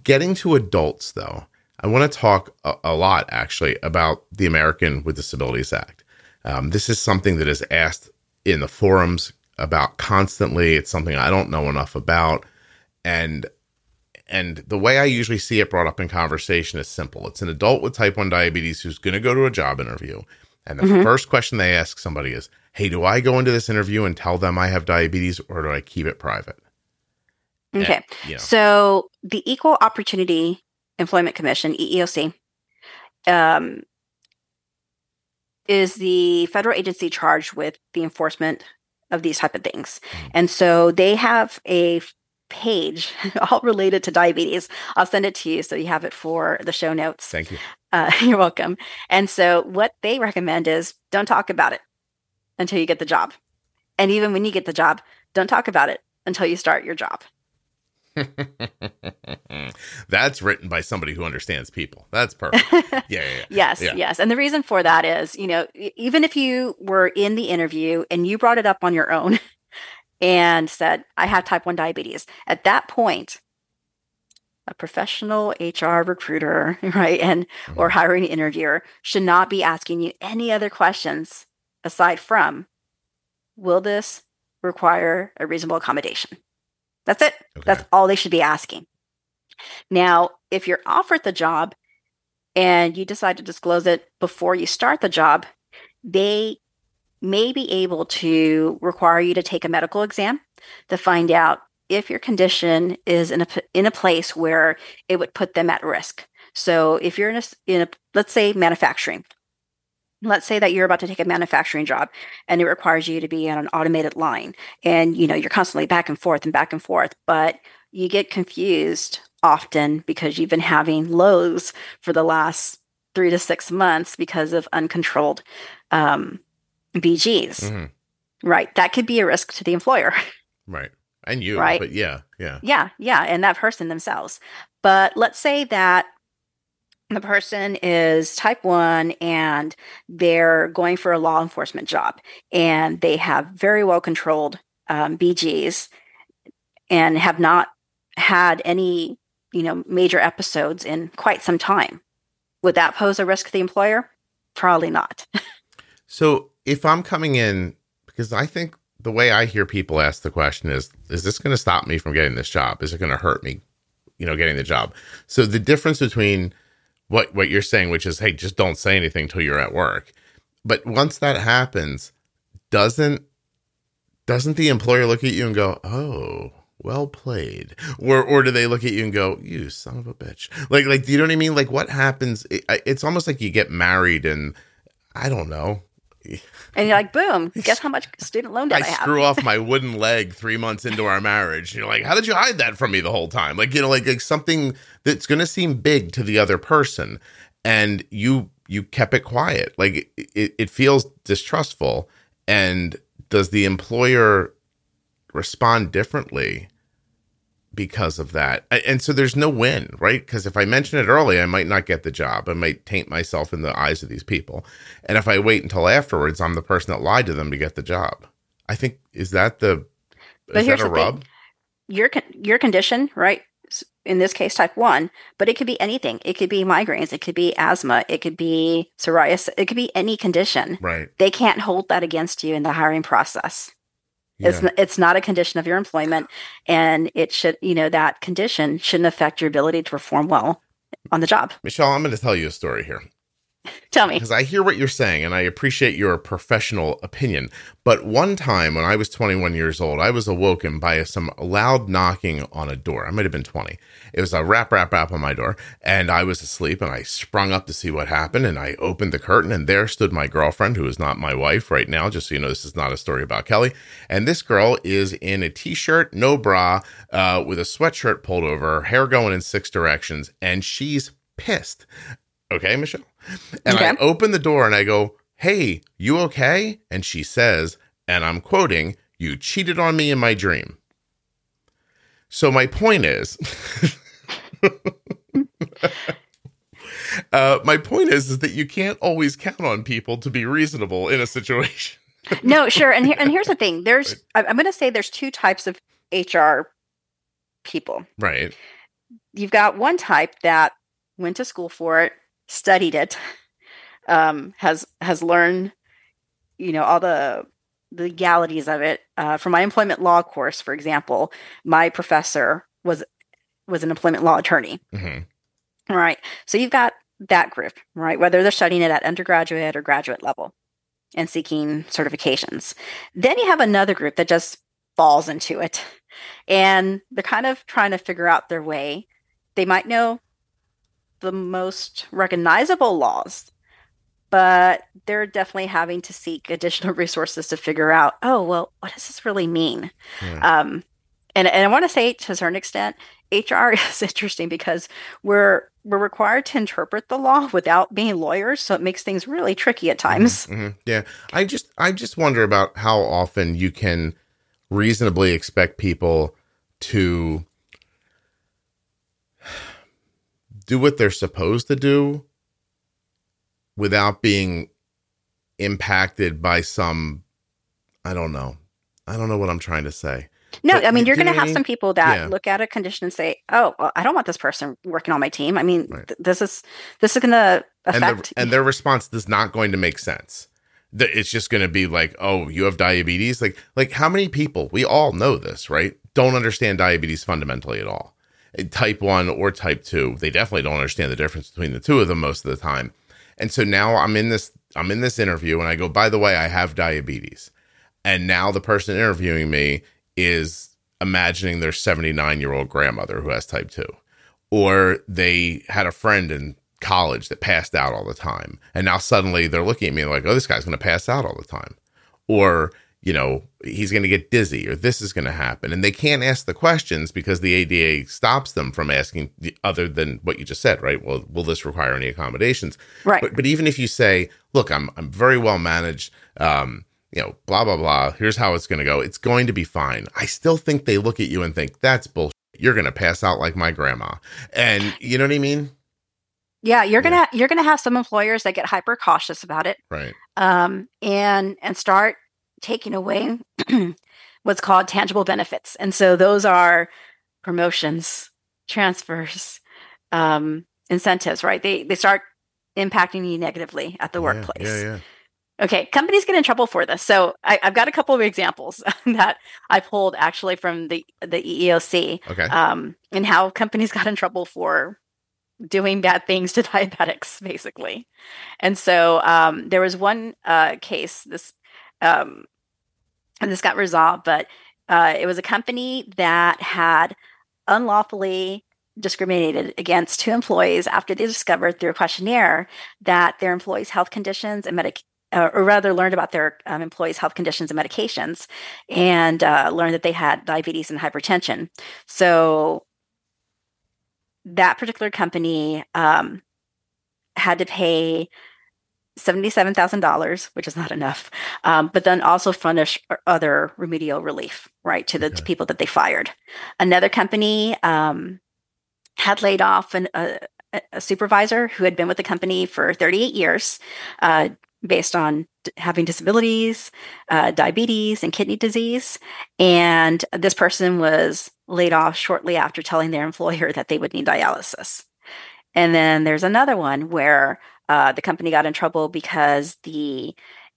getting to adults, though, I want to talk a, a lot actually about the American with Disabilities Act. Um, this is something that is asked in the forums about constantly. It's something I don't know enough about. And and the way I usually see it brought up in conversation is simple. It's an adult with type 1 diabetes who's going to go to a job interview. And the Mhm. first question they ask somebody is, Hey, do I go into this interview and tell them I have diabetes or do I keep it private? And, Okay. you know, So the Equal Opportunity Employment Commission, EEOC, um, is the federal agency charged with the enforcement of these type of things. Mm. And so they have a page all related to diabetes. I'll send it to you so you have it for the show notes. thank you. Uh, you're welcome. And so what they recommend is don't talk about it until you get the job. And even when you get the job, don't talk about it until you start your job. That's written by somebody who understands people. That's perfect. Yeah, yeah, yeah. yes, Yeah. yes. And the reason for that is, you know, even if you were in the interview and you brought it up on your own and said, I have type 1 diabetes, at that point, a professional HR recruiter, right, and or mm-hmm. hiring interviewer should not be asking you any other questions aside from will this require a reasonable accommodation? That's it. Okay. That's all they should be asking. Now, if you're offered the job and you decide to disclose it before you start the job, they may be able to require you to take a medical exam to find out if your condition is in a in a place where it would put them at risk. So, if you're in a, in a let's say manufacturing, let's say that you're about to take a manufacturing job and it requires you to be on an automated line and you know you're constantly back and forth and back and forth but you get confused often because you've been having lows for the last three to six months because of uncontrolled um, bgs Mhm. right that could be a risk to the employer Right. And you. Right. But yeah, yeah. yeah, yeah, and that person themselves. But let's say that the person is type 1 and they're going for a law enforcement job and they have very well controlled um, BGs and have not had any, you know, major episodes in quite some time. Would that pose a risk to the employer? Probably not. So if I'm coming in, because I think the way I hear people ask the question is, is this going to stop me from getting this job? Is it going to hurt me, you know, getting the job? So the difference between what what you're saying, which is, hey, just don't say anything till you're at work. But once that happens, doesn't doesn't the employer look at you and go, oh, well played, or or do they look at you and go, you son of a bitch? Like like, do you know what I mean? Like what happens? It, it's almost like you get married and I don't know. And you're like, boom, guess how much student loan debt I I, have? screw off my wooden leg three months into our marriage. You're like, how did you hide that from me the whole time? Like, you know, like, like something that's going to seem big to the other person, and you you kept it quiet. Like, it, it feels distrustful. And does the employer respond differently because of that? And so there's no win, right? Because if I mention it early, I might not get the job. I might taint myself in the eyes of these people. And if I wait until afterwards, I'm the person that lied to them to get the job. I think is that the But is here's that a the thing. rub? your con- your condition, right? In this case, type one, but it could be anything. It could be migraines. It could be asthma. It could be psoriasis. It could be any condition. Right. They can't hold that against you in the hiring process. It's Yeah. it's not a condition of your employment, and it should you know that condition shouldn't affect your ability to perform well on the job. Michelle, I'm going to tell you a story here. Tell me. because I hear what you're saying and I appreciate your professional opinion. But one time when I was 21 years old, I was awoken by some loud knocking on a door. I might have been 20. It was a rap, rap, rap on my door. And I was asleep and I sprung up to see what happened. And I opened the curtain and there stood my girlfriend, who is not my wife right now, just so you know, this is not a story about Kelly. And this girl is in a t shirt, no bra, uh, with a sweatshirt pulled over, hair going in six directions. And she's pissed. Okay, Michelle? And I open the door and I go, Hey, you okay? And she says, and I'm quoting, You cheated on me in my dream. So my point is, uh, my point is, is that you can't always count on people to be reasonable in a situation. no, sure. And here and here's the thing. There's I'm going to say there's two types of HR people. Right. you've got one type that went to school for it, studied it, um, has has learned, you know, all the the legalities of it. Uh, from my employment law course, for example, my professor was was an employment law attorney. hmm All right, so you've got that group, right? Whether they're studying it at undergraduate or graduate level and seeking certifications. Then you have another group that just falls into it and they're kind of trying to figure out their way. They might know the most recognizable laws, but they're definitely having to seek additional resources to figure out, oh, well, what does this really mean? Yeah. Um, and, and I want to say to a certain extent, HR is interesting because we're we're required to interpret the law without being lawyers, so it makes things really tricky at times. Mhm. Yeah. I just I just wonder about how often you can reasonably expect people to do what they're supposed to do without being impacted by some I don't know. I don't know what I'm trying to say. No, But I mean you you're going to know what I have some people that Yeah. look at a condition and say, "Oh, well, I don't want this person working on my team." I mean, Right. th- this is this is going to And, affect. the, and their response is not going to make sense. It's just going to be like, "Oh, you have diabetes." Like, like how many people we all know this, right? Don't understand diabetes fundamentally at all. Type one or type two, they definitely don't understand the difference between the two of them most of the time. And so now I'm in this, I'm in this interview, and I go, "By the way, I have diabetes." And now the person interviewing me is imagining their 79 year old grandmother who has type 2 or they had a friend in college that passed out all the time and now suddenly they're looking at me like oh this guy's going to pass out all the time or you know he's going to get dizzy or this is going to happen and they can't ask the questions because the ada stops them from asking the, other than what you just said right well will this require any accommodations right. but, but even if you say, look, I'm I'm very well managed, um, you know, blah blah blah. Here's how it's going to go. It's going to be fine. I still think they look at you and think that's bullshit. You're going to pass out like my grandma, and you know what I mean, yeah, you're gonna you're gonna have some employers that get hyper cautious about it, right? um, and and start taking away what's called tangible benefits, and so those are promotions, transfers, um, incentives. Right? They they start impacting you negatively at the Yeah, workplace. Yeah, yeah. Okay, companies get in trouble for this. So I, I've got a couple of examples that I pulled actually from the the EEOC Okay. um, and how companies got in trouble for doing bad things to diabetics, basically. And so um, there was one uh, case. This um, and this got resolved, but uh, it was a company that had unlawfully discriminated against two employees after they discovered through a questionnaire that their employees' health conditions and medic uh, or rather learned about their um, employees' health conditions and medications and uh, learned that they had diabetes and hypertension. So that particular company um, had to pay seventy-seven thousand dollars, which is not enough, um, but then also furnish other remedial relief, right, to the Okay. to people that they fired. Another company um, had laid off an, a, a supervisor who had been with the company for thirty-eight years. Uh, based on d- having disabilities, uh, diabetes, and kidney disease. And this person was laid off shortly after telling their employer that they would need dialysis. And then there's another one where uh, the company got in trouble because the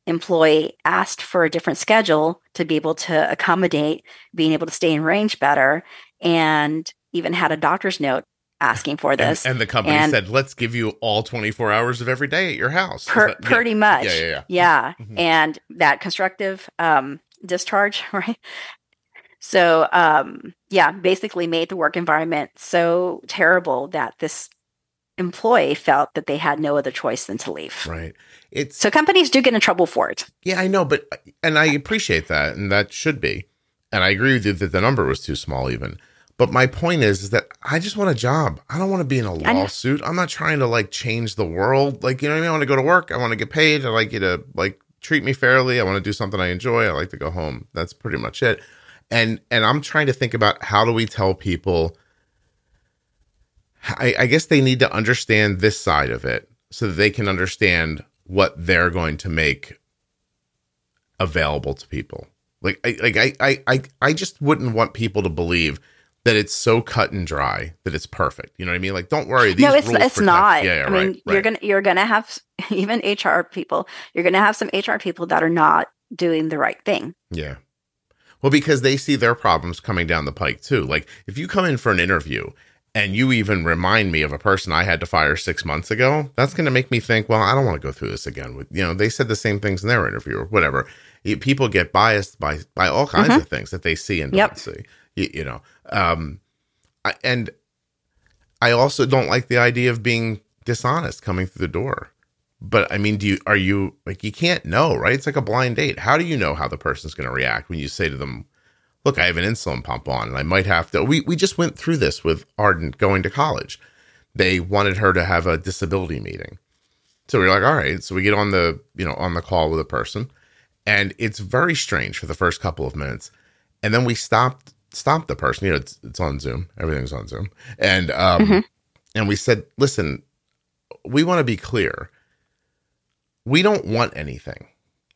employee asked for a different schedule to be able to accommodate being able to stay in range better and even had a doctor's note asking for this. and the company and- said, "Let's give you all 24 hours of every day at your house." Per, that- yeah. pretty much. Yeah, yeah, yeah. Yeah. Mhm. And that constructive um, discharge, right? So, um, yeah, basically made the work environment so terrible that this employee felt that they had no other choice than to leave. Right. It's So companies do get in trouble for it. Yeah, I know, but and I appreciate that, and that should be, and I agree with you that the number was too small, even. But my point is, is that I just want a job. I don't want to be in a lawsuit. I'm not trying to like change the world. Like you know what I mean? I want to go to work. I want to get paid. I like you to like treat me fairly. I want to do something I enjoy. I like to go home. That's pretty much it. And and I'm trying to think about how do we tell people. I, I guess they need to understand this side of it so that they can understand what they're going to make available to people. Like I like I I I, I just wouldn't want people to believe that it's so cut and dry that it's perfect. You know what I mean? Like don't worry. These no, it's it's not. Yeah, yeah, I right, mean, you're gonna you're gonna have even HR people. You're gonna have some HR people that are not doing the right thing. Yeah. Well, because they see their problems coming down the pike too. Like if you come in for an interview and you even remind me of a person I had to fire six months ago, that's going to make me think, well, I don't want to go through this again. With you know, they said the same things in their interview or whatever. People get biased by by all kinds Mhm. of things that they see and Yep. don't see. You, you know, um, I, and I also don't like the idea of being dishonest coming through the door. But I mean, do you are you like you can't know, right? It's like a blind date. How do you know how the person's going to react when you say to them, "Look, I have an insulin pump on, and I might have to." We we just went through this with Arden going to college. They wanted her to have a disability meeting, so we are like, "All right." So we get on the you know on the call with a person, and it's very strange for the first couple of minutes, and then we stopped stopped the person. You know, it's it's on Zoom. Everything's on Zoom, and um, Mhm. and we said, listen, we want to be clear. We don't want anything.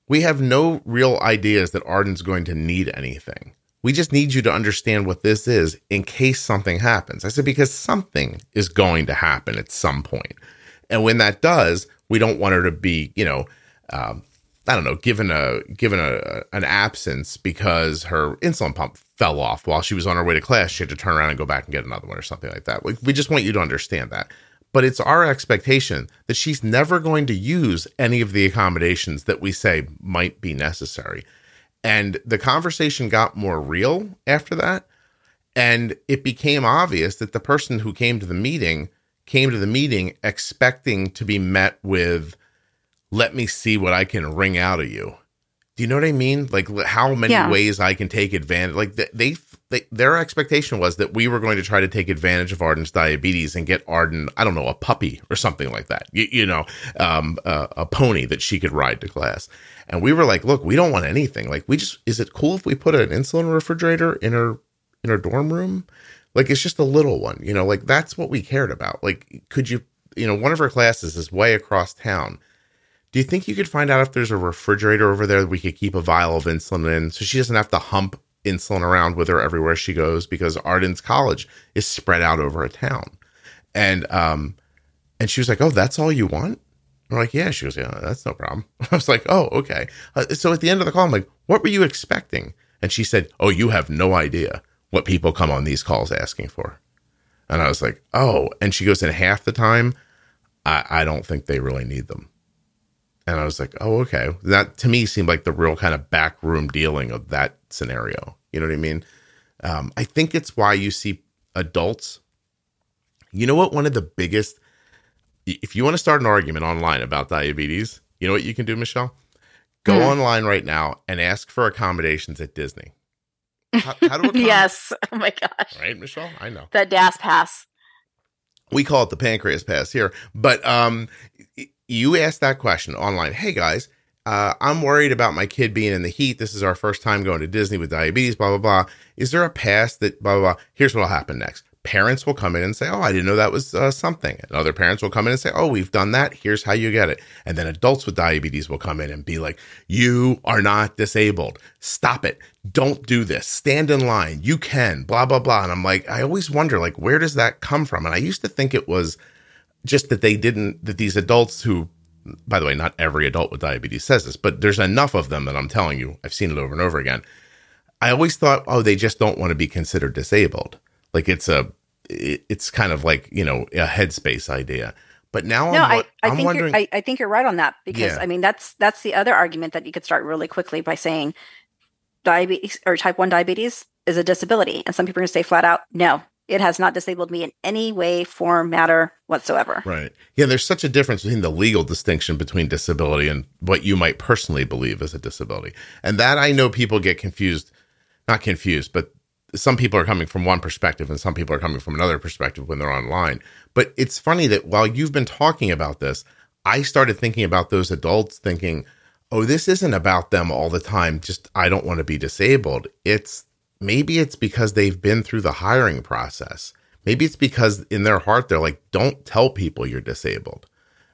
We have no real ideas that Arden's going to need anything. We just need you to understand what this is in case something happens. I said, because something is going to happen at some point. And when that does, we don't want her to be, you know, um, I don't know, given a given a an absence because her insulin pump fell off while she was on her way to class. She had to turn around and go back and get another one or something like that. We, we just want you to understand that. But it's our expectation that she's never going to use any of the accommodations that we say might be necessary. And the conversation got more real after that. And it became obvious that the person who came to the meeting came to the meeting expecting to be met with, let me see what I can wring out of you. Do you know what I mean? Like how many yeah. ways I can take advantage. Like they, they, their expectation was that we were going to try to take advantage of Arden's diabetes and get Arden, I don't know, a puppy or something like that. You, you know, um, uh, a pony that she could ride to class. And we were like, look, we don't want anything. Like we just, is it cool if we put an insulin refrigerator in her in her dorm room? Like it's just a little one, you know, like that's what we cared about. Like, could you, you know, one of her classes is way across town. Do you think you could find out if there's a refrigerator over there that we could keep a vial of insulin in so she doesn't have to hump insulin around with her everywhere she goes because Arden's college is spread out over a town. And um and she was like, "Oh, that's all you want?" I'm like, "Yeah." She goes, "Yeah, that's no problem." I was like, "Oh, okay." Uh, so at the end of the call, I'm like, "What were you expecting?" And she said, "Oh, you have no idea what people come on these calls asking for. And I was like, oh. And she goes, and half the time, I, I don't think they really need them. And I was like, oh, okay. That to me seemed like the real kind of backroom dealing of that scenario. You know what I mean? Um, I think it's why you see adults. You know what? One of the biggest, if you want to start an argument online about diabetes, you know what you can do, Michelle? Go mm. online right now and ask for accommodations at Disney. How, how do yes. Oh my gosh. Right, Michelle? I know. The DAS pass. We call it the pancreas pass here. But um you asked that question online. Hey guys, uh, I'm worried about my kid being in the heat. This is our first time going to Disney with diabetes, blah, blah, blah. Is there a pass that blah, blah, blah? Here's what'll happen next parents will come in and say, Oh, I didn't know that was uh, something. And other parents will come in and say, Oh, we've done that. Here's how you get it. And then adults with diabetes will come in and be like, You are not disabled. Stop it. Don't do this. Stand in line. You can, blah, blah, blah. And I'm like, I always wonder, like, where does that come from? And I used to think it was just that they didn't, that these adults who, by the way, not every adult with diabetes says this, but there's enough of them that I'm telling you, I've seen it over and over again. I always thought, oh, they just don't want to be considered disabled. Like it's a, it's kind of like you know a headspace idea. But now, no, I'm, I, I I'm think you're, I, I, think you're right on that because yeah. I mean that's that's the other argument that you could start really quickly by saying diabetes or type one diabetes is a disability, and some people are going to say flat out, no, it has not disabled me in any way, form, matter whatsoever. Right. Yeah, there's such a difference between the legal distinction between disability and what you might personally believe is a disability. And that I know people get confused, not confused, but some people are coming from one perspective and some people are coming from another perspective when they're online. But it's funny that while you've been talking about this, I started thinking about those adults thinking, oh, this isn't about them all the time. Just, I don't want to be disabled. It's maybe it's because they've been through the hiring process. Maybe it's because in their heart, they're like, don't tell people you're disabled.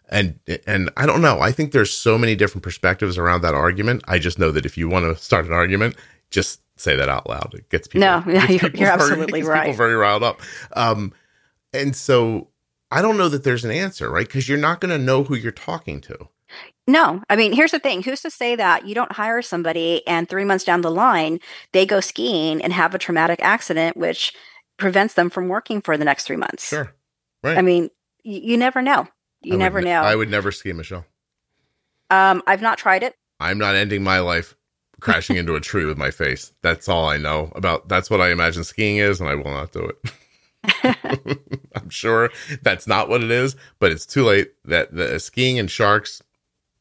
And, and I don't know. I think there's so many different perspectives around that argument. I just know that if you want to start an argument, just say that out loud. It gets people. No, yeah, you're, you're absolutely right. People very riled up. Um, and so I don't know that there's an answer, right? Because you're not going to know who you're talking to. No, I mean, here's the thing. Who's to say that you don't hire somebody and three months down the line, they go skiing and have a traumatic accident, which prevents them from working for the next three months? Sure. Right. I mean, you, you never know. You never ne- know. I would never ski, Michelle. Um, I've not tried it. I'm not ending my life crashing into a tree with my face. That's all I know about. That's what I imagine skiing is, and I will not do it. I'm sure that's not what it is, but it's too late. That the skiing and sharks,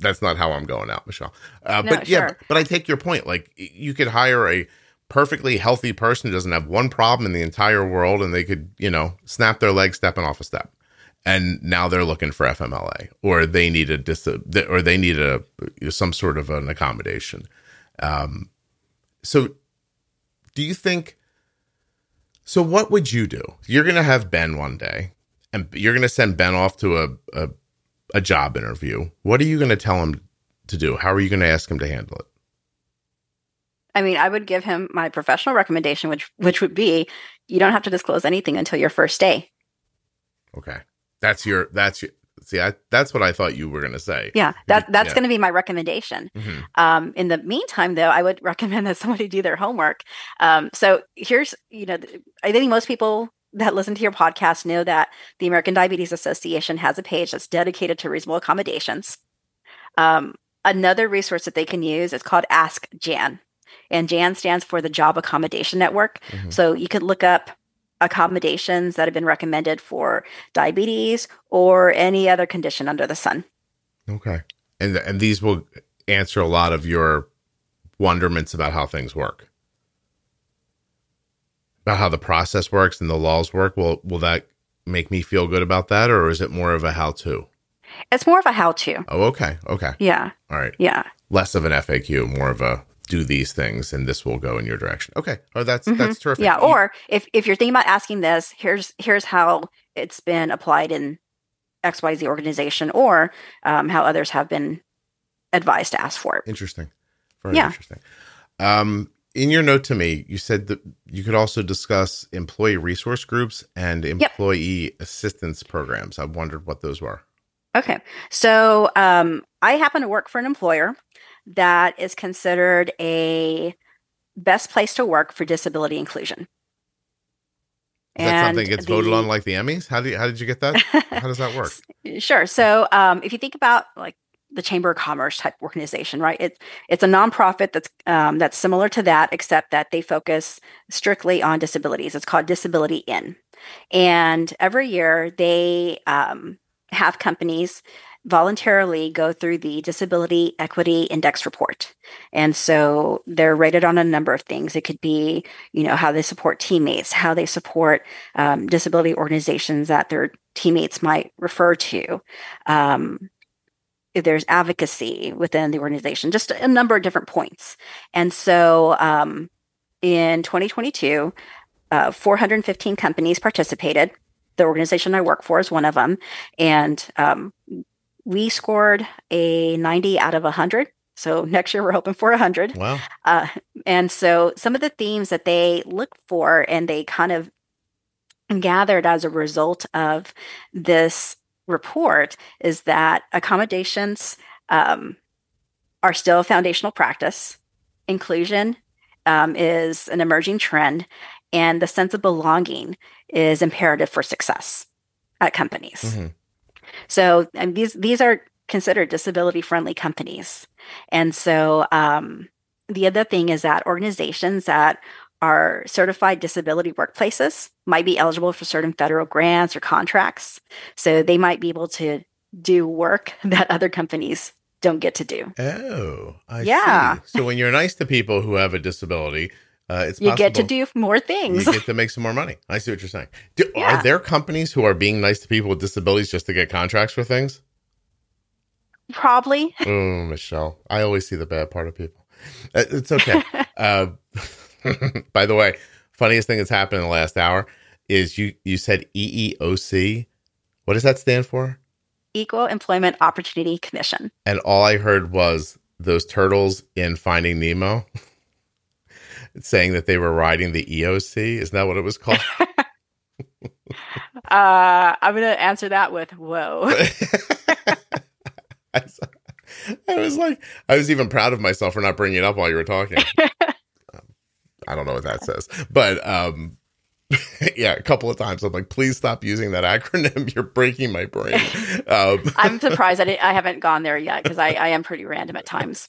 that's not how I'm going out, Michelle. Uh, no, but yeah, but, but I take your point. Like you could hire a perfectly healthy person who doesn't have one problem in the entire world, and they could, you know, snap their leg stepping off a step and now they're looking for FMLA or they need a dis- or they need a some sort of an accommodation. Um, so, do you think? So, what would you do? You're going to have Ben one day, and you're going to send Ben off to a, a a job interview. What are you going to tell him to do? How are you going to ask him to handle it? I mean, I would give him my professional recommendation, which which would be you don't have to disclose anything until your first day. Okay, that's your that's your see. I, that's what I thought you were going to say. Yeah, that that's Yeah. going to be my recommendation. Mhm. Um, in the meantime, though, I would recommend that somebody do their homework. Um, so here's, you know, I think most people that listen to your podcast know that the American Diabetes Association has a page that's dedicated to reasonable accommodations. Um, another resource that they can use is called Ask Jan, and Jan stands for the Job Accommodation Network. Mhm. So you could look up accommodations that have been recommended for diabetes or any other condition under the sun. Okay, and and these will answer a lot of your wonderments about how things work, about how the process works and the laws work. Will will that make me feel good about that, or is it more of a how to? It's more of a how-to. Oh, okay, okay, Yeah, all right. yeah. Less of an FAQ, more of a do these things, and this will go in your direction. Okay, oh, that's Mhm. that's terrific. Yeah, or if if you're thinking about asking this, here's here's how it's been applied in XYZ organization or um, how others have been advised to ask for it. Interesting. Very Yeah. interesting. Um, in your note to me, you said that you could also discuss employee resource groups and employee assistance programs. I wondered what those were. Okay. So um, I happen to work for an employer that is considered a best place to work for disability inclusion. Is that something gets voted on like the Emmys? How do you, how did you get that? How does that work? Sure. So um, if you think about like the Chamber of Commerce type organization, right? It's it's a nonprofit that's um, that's similar to that, except that they focus strictly on disabilities. It's called Disability In, and every year they um, have companies voluntarily go through the Disability Equity Index report, and so they're rated on a number of things. It could be, you know, how they support teammates, how they support um, disability organizations that their teammates might refer to. There's advocacy within the organization, just a number of different points. And so um, in 2022, uh, 415 companies participated. The organization I work for is one of them. And um, we scored a 90 out of 100. So next year we're hoping for 100. Wow. Uh, and so some of the themes that they look for and they kind of gathered as a result of this report is that accommodations um, are still a foundational practice. Inclusion um, is an emerging trend, and the sense of belonging is imperative for success at companies. Mhm. So and these these are considered disability friendly companies. And so um, the other thing is that organizations that are certified disability workplaces might be eligible for certain federal grants or contracts. So they might be able to do work that other companies don't get to do. Oh, I Yeah. see. So when you're nice to people who have a disability, uh, it's You get to do more things. You get to make some more money. I see what you're saying. Do, Yeah. Are there companies who are being nice to people with disabilities just to get contracts for things? Probably. Oh, Michelle, I always see the bad part of people. Uh, It's okay. uh, by the way, funniest thing that's happened in the last hour is you you said EEOC. What does that stand for? Equal Employment Opportunity Commission. And all I heard was those turtles in Finding Nemo saying that they were riding the EOC. Isn't that what it was called? Uh, I'm going to answer that with whoa. I was like, I was even proud of myself for not bringing it up while you were talking. I don't know what that says, but um, yeah, a couple of times I'm like, please stop using that acronym. You're breaking my brain. Um, I'm surprised I, didn't, I haven't gone there yet because I, I am pretty random at times.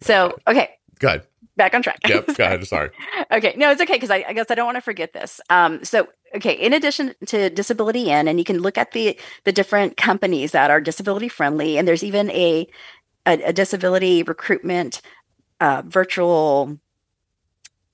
So, okay, good. back on track. Yep. Go ahead. Sorry. okay, no, it's okay because I, I guess I don't want to forget this. Um, so, okay, in addition to Disability In, and you can look at the the different companies that are disability friendly, and there's even a a, a disability recruitment uh, virtual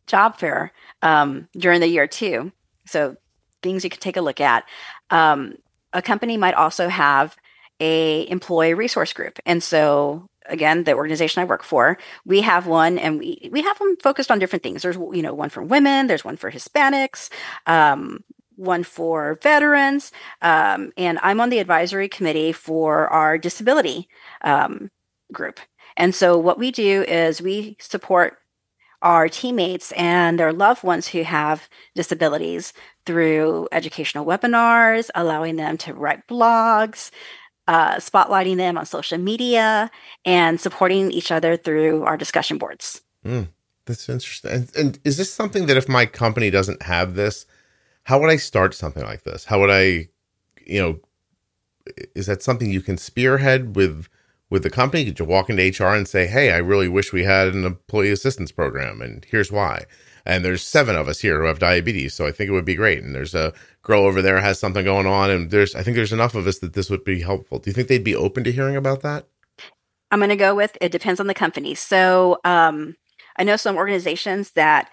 job fair um, during the year too. So, things you can take a look at. Um, a company might also have a employee resource group, and so again, the organization I work for, we have one and we we have them focused on different things there's you know one for women there's one for hispanics um, one for veterans, um, and I'm on the advisory committee for our disability um, group. And so, what we do is we support our teammates and their loved ones who have disabilities through educational webinars, allowing them to write blogs, uh, spotlighting them on social media, and supporting each other through our discussion boards. Mm, that's interesting. And, and is this something that if my company doesn't have this, how would I start something like this? How would I, you know, is that something you can spearhead with with the company? Could you walk into HR and say, "Hey, I really wish we had an employee assistance program, and here's why." And there's seven of us here who have diabetes, so I think it would be great. And there's a girl over there has something going on, and there's I think there's enough of us that this would be helpful. Do you think they'd be open to hearing about that? I'm going to go with it depends on the company. So um, I know some organizations that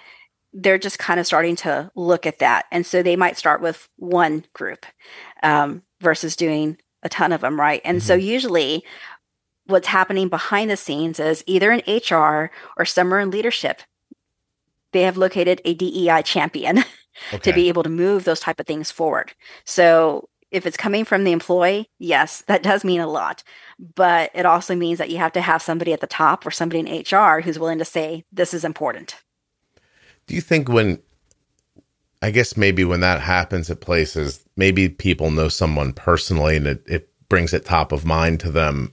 they're just kind of starting to look at that, and so they might start with one group um, versus doing a ton of them, right? And mm-hmm. so usually what's happening behind the scenes is either in HR or somewhere in leadership, they have located a DEI champion okay. to be able to move those type of things forward. So if it's coming from the employee, yes, that does mean a lot. But it also means that you have to have somebody at the top or somebody in HR who's willing to say, this is important. Do you think when, I guess maybe when that happens at places, maybe people know someone personally and it, it brings it top of mind to them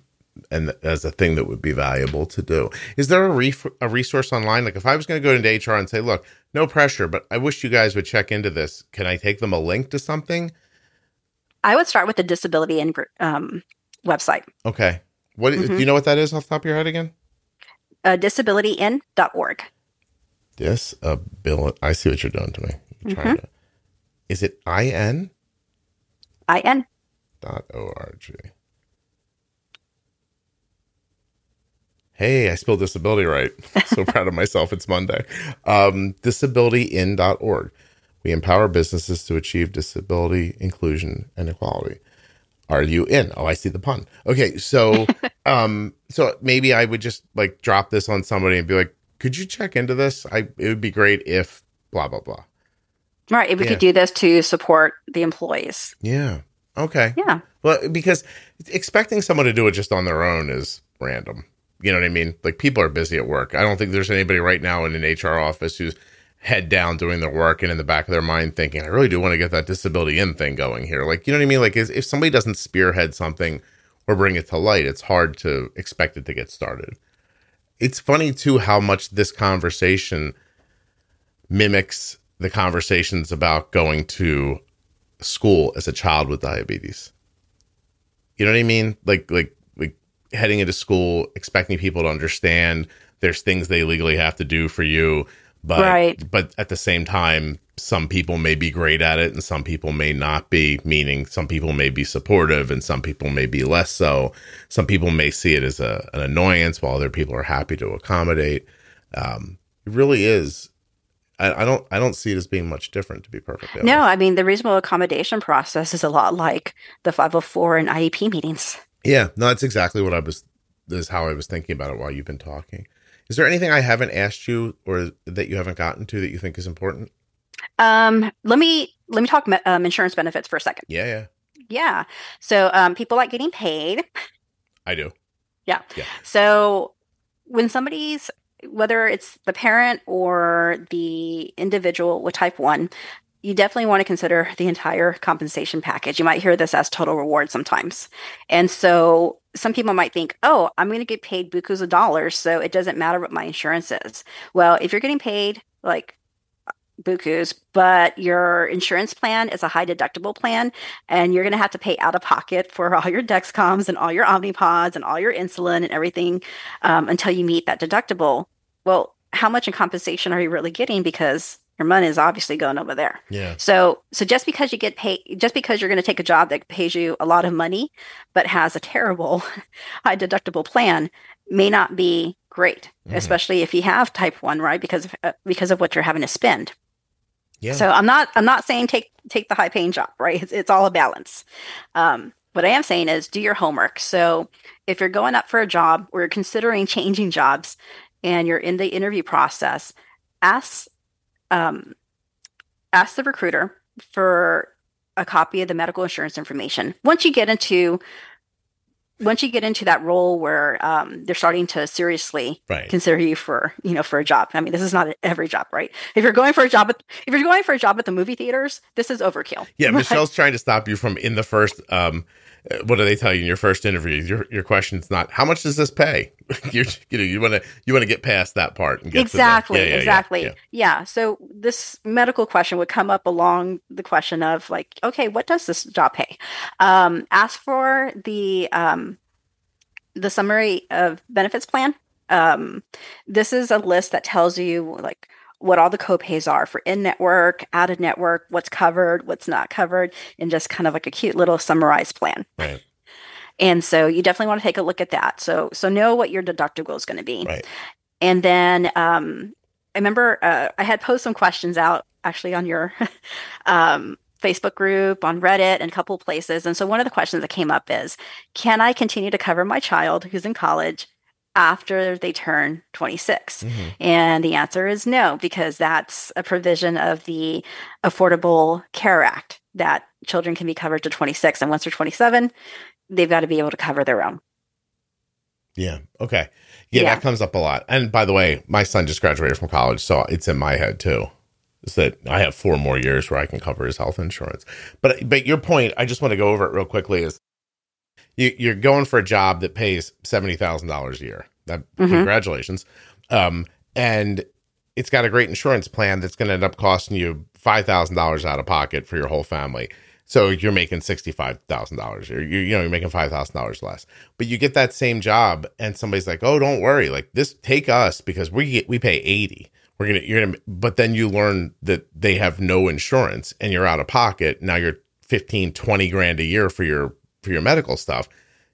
and as a thing that would be valuable to do. Is there a, ref- a resource online? Like if I was going to go into HR and say, look, no pressure, but I wish you guys would check into this. Can I take them a link to something? I would start with the disability in, um, website. Okay. What mm-hmm. do you know what that is off the top of your head again? Uh, disabilityin.org. Disability. I see what you're doing to me. mm-hmm. to. Is it in? In. Dot org. Hey, I spelled disability right. so proud of myself. It's Monday. Um, disabilityin.org. We empower businesses to achieve disability inclusion and equality. Are you in? Oh, I see the pun. Okay, so um so maybe I would just like drop this on somebody and be like, "Could you check into this? I it would be great if blah blah blah." Right, if we yeah. could do this to support the employees. Yeah. Okay. Yeah. Well, because expecting someone to do it just on their own is random. You know what I mean? Like people are busy at work. I don't think there's anybody right now in an HR office who's head down doing their work and in the back of their mind thinking, I really do want to get that disability in thing going here. Like, you know what I mean? Like if somebody doesn't spearhead something or bring it to light, it's hard to expect it to get started. It's funny too how much this conversation mimics the conversations about going to school as a child with diabetes. You know what I mean? Like like heading into school expecting people to understand there's things they legally have to do for you but right. but at the same time some people may be great at it and some people may not be meaning some people may be supportive and some people may be less so some people may see it as a, an annoyance while other people are happy to accommodate um, it really is I, I, don't I don't see it as being much different to be perfectly honest. No, I mean the reasonable accommodation process is a lot like the 504 and IEP meetings. Yeah, no, that's exactly what I was. This is how I was thinking about it while you've been talking. Is there anything I haven't asked you or that you haven't gotten to that you think is important? Um, let me let me talk um, insurance benefits for a second. Yeah, yeah, yeah. So, um, people like getting paid. I do. Yeah. yeah. So, when somebody's whether it's the parent or the individual with type one, you definitely want to consider the entire compensation package. You might hear this as total reward sometimes. And so some people might think, oh, I'm going to get paid bukus of dollars, so it doesn't matter what my insurance is. Well, if you're getting paid like bukus, but your insurance plan is a high deductible plan, and you're going to have to pay out of pocket for all your Dexcoms and all your Omnipods and all your insulin and everything um, until you meet that deductible. Well, how much in compensation are you really getting? Because your money is obviously going over there. Yeah. So so just because you get paid just because you're going to take a job that pays you a lot of money but has a terrible high deductible plan may not be great, mm-hmm. especially if you have type 1, right? Because of, uh, because of what you're having to spend. Yeah. So I'm not I'm not saying take take the high paying job, right? It's it's all a balance. Um, what I am saying is do your homework. So if you're going up for a job or you're considering changing jobs and you're in the interview process, ask um, ask the recruiter for a copy of the medical insurance information. Once you get into once you get into that role where um, they're starting to seriously Right. consider you for you know for a job. I mean, this is not every job, right? If you're going for a job at if you're going for a job at the movie theaters, this is overkill. Yeah, Michelle's trying to stop you from in the first. Um, what do they tell you in your first interview? Your your question's not how much does this pay. You're, you know you want to you want to get past that part and get exactly To the, yeah, yeah, exactly yeah. yeah, so this medical question would come up along the question of like okay what does this job pay um, ask for the um, the summary of benefits plan um, this is a list that tells you like what all the copays are for in network out of network what's covered what's not covered and just kind of like a cute little summarized plan Right. and so you definitely want to take a look at that so so know what your deductible is going to be Right. and then um, I remember uh, I had posed some questions out actually on your um, Facebook group, on Reddit, and a couple of places. And so one of the questions that came up is Can I continue to cover my child who's in college after they turn 26? Mhm. And the answer is no, because that's a provision of the Affordable Care Act that children can be covered to 26. And once they're 27, they've got to be able to cover their own. Yeah. Okay. Yeah, Yeah. that comes up a lot. And by the way, my son just graduated from college, so it's in my head too. Is that I have four more years where I can cover his health insurance. But but your point, I just want to go over it real quickly. Is you, you're going for a job that pays seventy thousand dollars a year. That Mhm. congratulations. Um, and it's got a great insurance plan that's going to end up costing you five thousand dollars out of pocket for your whole family. So you're making sixty five thousand dollars. You're you know you're making five thousand dollars less. But you get that same job, and somebody's like, "Oh, don't worry. Like this, take us because we get we pay eighty. We're gonna you're gonna." But then you learn that they have no insurance, and you're out of pocket. Now you're 15, 20 grand a year for your for your medical stuff.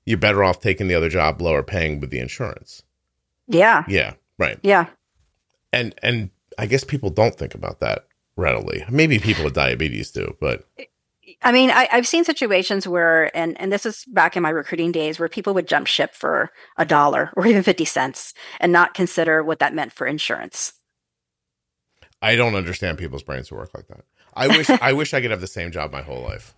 You're better off taking the other job, lower paying with the insurance. Yeah. Yeah, right. Yeah. And and I guess people don't think about that readily. Maybe people with diabetes do, but I mean, I, I've seen situations where, and and this is back in my recruiting days, where people would jump ship for a dollar or even fifty cents and not consider what that meant for insurance. I don't understand people's brains to work like that. I wish I wish I could have the same job my whole life.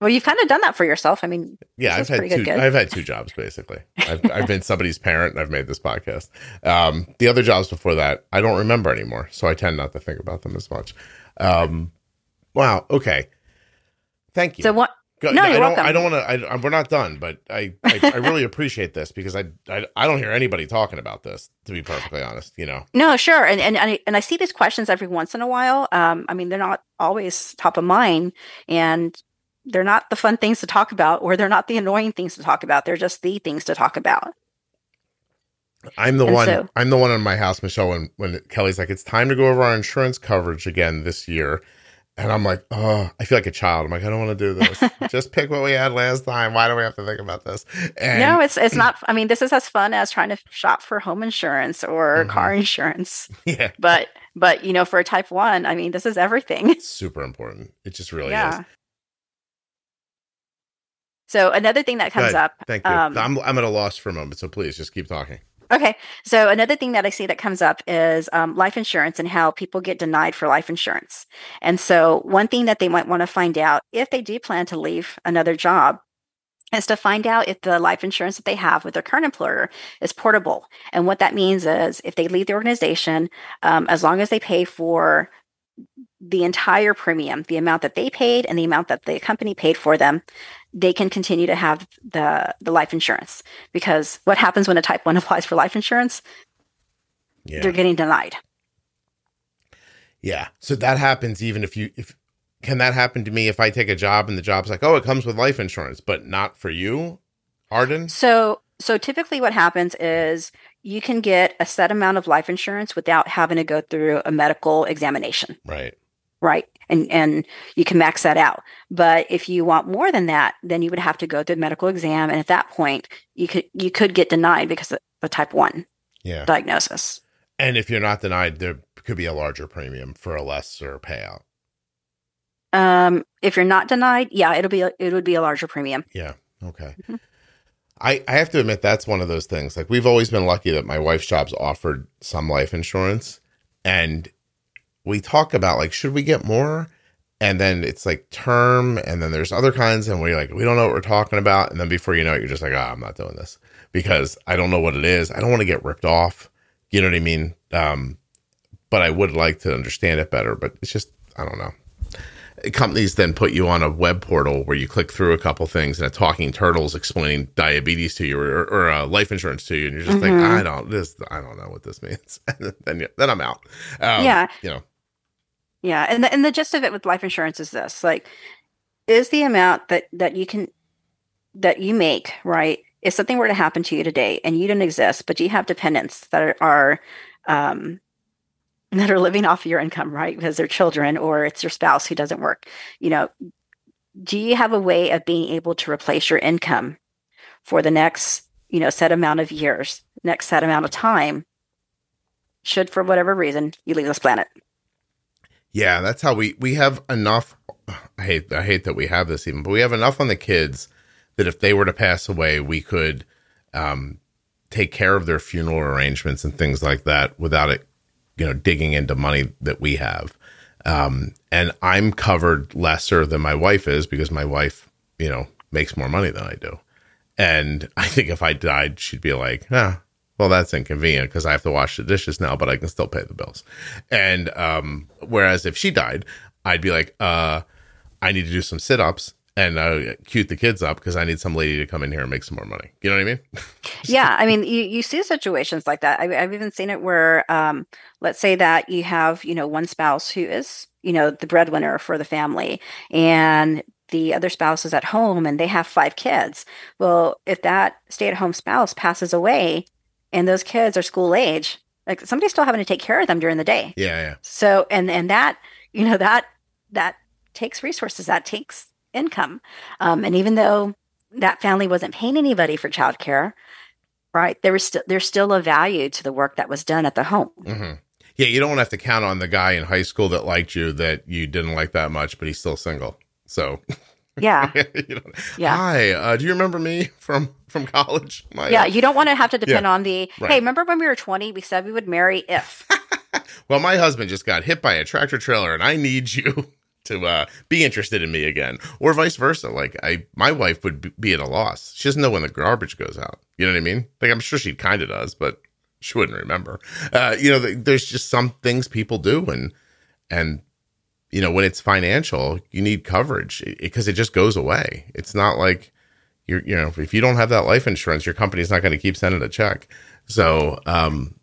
Well, you've kind of done that for yourself. I mean, Yeah, I've had two. good. I've had two jobs basically. I've I've been somebody's parent and I've made this podcast. Um, the other jobs before that, I don't remember anymore, so I tend not to think about them as much. Um, wow. Okay. Thank you. so what? Go- No, I you're don't. welcome. I don't want to. I, we're not done, but I, I I really appreciate this because I, I I don't hear anybody talking about this. To be perfectly honest, you know. No, sure, and and I, and I see these questions every once in a while. Um, I mean, they're not always top of mind, and they're not the fun things to talk about, or they're not the annoying things to talk about. They're just the things to talk about. I'm the And one. so- I'm the one in my house, Michelle. When when Kelly's like, it's time to go over our insurance coverage again this year, and I'm like, oh, I feel like a child. I'm like, I don't want to do this. Just pick what we had last time. Why do we have to think about this? And no, it's it's not. I mean, this is as fun as trying to shop for home insurance or Mhm. car insurance. yeah, But but you know, for a type one, I mean, this is everything. it's super important. It just really yeah. is. So another thing that comes up. Thank you. um, I'm I'm at a loss for a moment, so please just keep talking. Okay. So another thing that I see that comes up is um, life insurance and how people get denied for life insurance. And so one thing that they might want to find out if they do plan to leave another job is to find out if the life insurance that they have with their current employer is portable. And what that means is if they leave the organization, um, as long as they pay for the entire premium, the amount that they paid and the amount that the company paid for them, they can continue to have the the life insurance. Because what happens when a type one applies for life insurance? Yeah, They're getting denied. yeah. So that happens even if you if can that happen to me if I take a job and the job's like, oh, it comes with life insurance, but not for you, Arden. So so typically what happens is you can get a set amount of life insurance without having to go through a medical examination. Right. right and and you can max that out but if you want more than that then you would have to go through a medical exam and at that point you could you could get denied because of the type 1 Yeah. diagnosis And if you're not denied, there could be a larger premium for a lesser payout. um if you're not denied yeah it'll be a, it would be a larger premium Yeah. Okay. Mhm. I, I have to admit that's one of those things. Like we've always been lucky that my wife's jobs offered some life insurance. And we talk about like, should we get more? and then it's like term and then there's other kinds and we're like we don't know what we're talking about and then before you know it you're just like ah i'm not doing this because i don't know what it is i don't want to get ripped off you know what i mean um, but i would like to understand it better but it's just i don't know companies then put you on a web portal where you click through a couple things and a talking turtle's explaining diabetes to you or, or uh, life insurance to you. And you're just mm-hmm. like i don't this i don't know what this means. And then then i'm out. Um, yeah. you know. Yeah, and the, and the gist of it with life insurance is this: like, is the amount that that you can that you make right? If something were to happen to you today and you didn't exist, but you have dependents that are, are um, that are living off of your income, right? Because they're children or it's your spouse who doesn't work. You know, do you have a way of being able to replace your income for the next, you know, set amount of years, next set amount of time? Should for whatever reason you leave this planet. Yeah, that's how we we have enough. I hate I hate that we have this even, but we have enough on the kids that if they were to pass away, we could um, take care of their funeral arrangements and things like that without it, you know, digging into money that we have. Um, and I'm covered lesser than my wife is because my wife, you know, makes more money than I do. And I think if I died, she'd be like, ah, well, that's inconvenient because I have to wash the dishes now, but I can still pay the bills. And um, whereas if she died, I'd be like, uh, I need to do some sit ups and uh, cute the kids up because I need some lady to come in here and make some more money. You know what I mean? yeah, I mean, you, you see situations like that. I, have even seen it where, um, let's say that you have, you know, one spouse who is, you know, the breadwinner for the family, and the other spouse is at home and they have five kids. Well, if that stay at home spouse passes away, and those kids are school age, like somebody's still having to take care of them during the day. Yeah, yeah. So and and that you know that that takes resources, that takes income, um, and even though that family wasn't paying anybody for childcare, right? There was still there's still a value to the work that was done at the home. Mm-hmm. Yeah, you don't have to count on the guy in high school that liked you that you didn't like that much, but he's still single. So Yeah. you know, yeah. Hi, uh, do you remember me from from college? My, yeah, you don't want to have to depend yeah. on the. Right. Hey, remember when we were twenty? We said we would marry if. well, my husband just got hit by a tractor trailer, and I need you to uh, be interested in me again, or vice versa. Like I, my wife would be at a loss. She doesn't know when the garbage goes out. You know what I mean? Like I'm sure she kind of does, but she wouldn't remember. Uh, you know, there's just some things people do, and and you know, when it's financial, you need coverage because it, it, just goes away. It's not like you're, you know, if you don't have that life insurance, your company's not going to keep sending a check. So, um,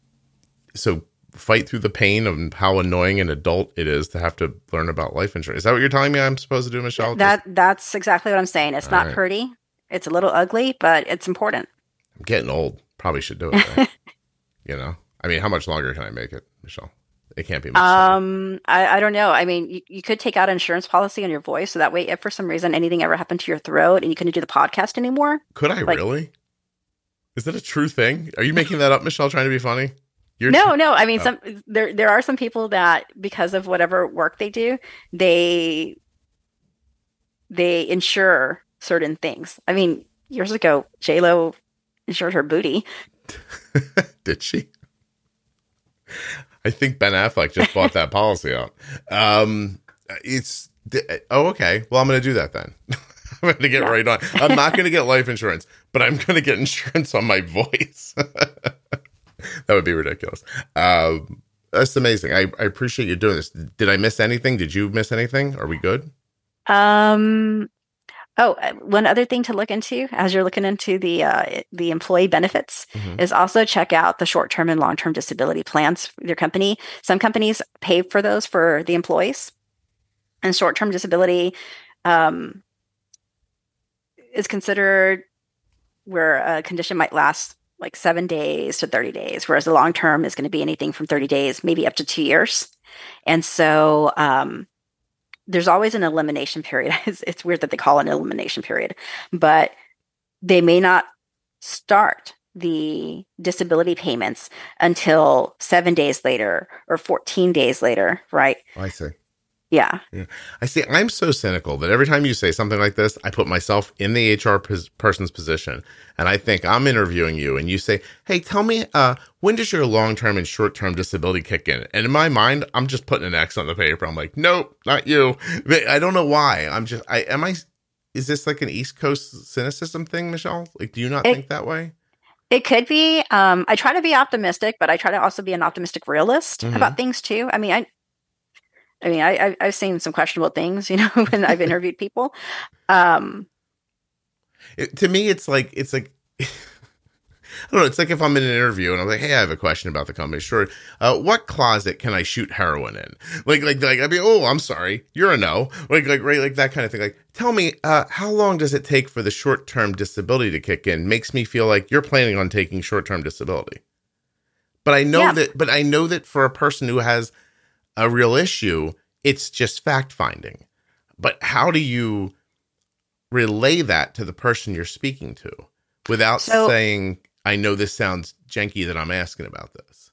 so fight through the pain of how annoying an adult it is to have to learn about life insurance. Is that what you're telling me I'm supposed to do, Michelle? That that's exactly what I'm saying. It's All not right. pretty. It's a little ugly, but it's important. I'm getting old. Probably should do it. Right? you know, I mean, how much longer can I make it, Michelle? It can't be. um, I, I, don't know. I mean, you, you could take out an insurance policy on your voice, so that way, if for some reason anything ever happened to your throat and you couldn't do the podcast anymore, could I like, really? Is that a true thing? Are you making that up, Michelle? Trying to be funny? You're no, no. I mean, oh. some there there are some people that because of whatever work they do, they they insure certain things. I mean, years ago, J Lo insured her booty. Did she? I think Ben Affleck just bought that policy out. Um, it's oh okay. Well, I'm going to do that then. I'm going to get yeah. right on. I'm not going to get life insurance, but I'm going to get insurance on my voice. that would be ridiculous. Um, that's amazing. I, I appreciate you doing this. Did I miss anything? Did you miss anything? Are we good? Um, Oh, uh, one other thing to look into as you're looking into the uh, the employee benefits mm-hmm. is also check out the short term and long term disability plans for your company. Some companies pay for those for the employees, and short term disability um, is considered where a condition might last like seven days to 30 days, whereas the long term is going to be anything from 30 days, maybe up to two years. And so, um, there's always an elimination period. It's, it's weird that they call it an elimination period, but they may not start the disability payments until seven days later or 14 days later, right? I see. Yeah. yeah. I see. I'm so cynical that every time you say something like this, I put myself in the HR pos- person's position, and I think I'm interviewing you, and you say, "Hey, tell me, uh, when does your long term and short term disability kick in?" And in my mind, I'm just putting an X on the paper. I'm like, "Nope, not you." I don't know why. I'm just. I am I. Is this like an East Coast cynicism thing, Michelle? Like, do you not It- think that way? It could be. Um, I try to be optimistic, but I try to also be an optimistic realist Mhm. about things too. I mean, I, I mean, I, I, I've seen some questionable things, you know, when I've interviewed people. Um, It, to me, it's like it's like I don't know. It's like if I'm in an interview and I'm like, "Hey, I have a question about the company. Sure. Uh, what closet can I shoot heroin in?" Like, like, like I'd be, "Oh, I'm sorry, you're a no." Like, like, right, like that kind of thing. Like, tell me, uh, how long does it take for the short term disability to kick in? Makes me feel like you're planning on taking short term disability. But I know Yeah. that. But I know that for a person who has a real issue, it's just fact finding. But how do you relay that to the person you're speaking to without So- saying, I know this sounds janky that I'm asking about this?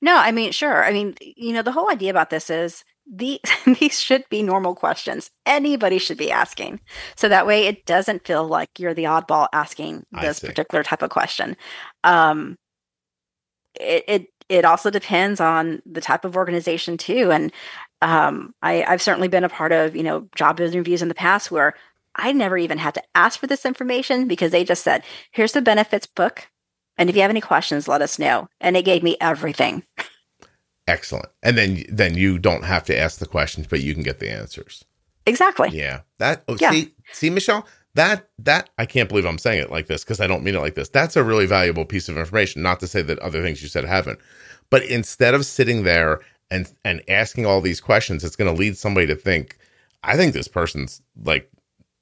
no, I mean, sure. I mean, you know, the whole idea about this is the, these should be normal questions. Anybody should be asking. So that way it doesn't feel like you're the oddball asking this particular type of question. Um, it, it, it also depends on the type of organization too. And um, I, I've certainly been a part of, you know, job interviews in the past where I never even had to ask for this information because they just said, here's the benefits book. And if you have any questions, let us know. And it gave me everything. Excellent. And then, then you don't have to ask the questions, but you can get the answers. Exactly. Yeah. That, oh, Yeah. see, see, Michelle, that, that, I can't believe I'm saying it like this because I don't mean it like this. That's a really valuable piece of information. Not to say that other things you said haven't, but instead of sitting there and, and asking all these questions, it's going to lead somebody to think, I think this person's like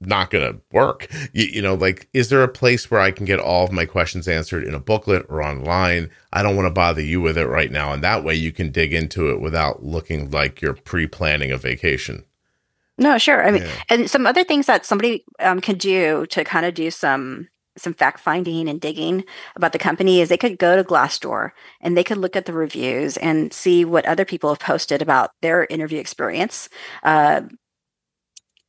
not going to work. You, you know, like, is there a place where I can get all of my questions answered in a booklet or online? I don't want to bother you with it right now. And that way you can dig into it without looking like you're pre planning a vacation. No, sure. I mean, Yeah. and some other things that somebody um, can do to kind of do some some fact finding and digging about the company is they could go to Glassdoor and they could look at the reviews and see what other people have posted about their interview experience. Uh,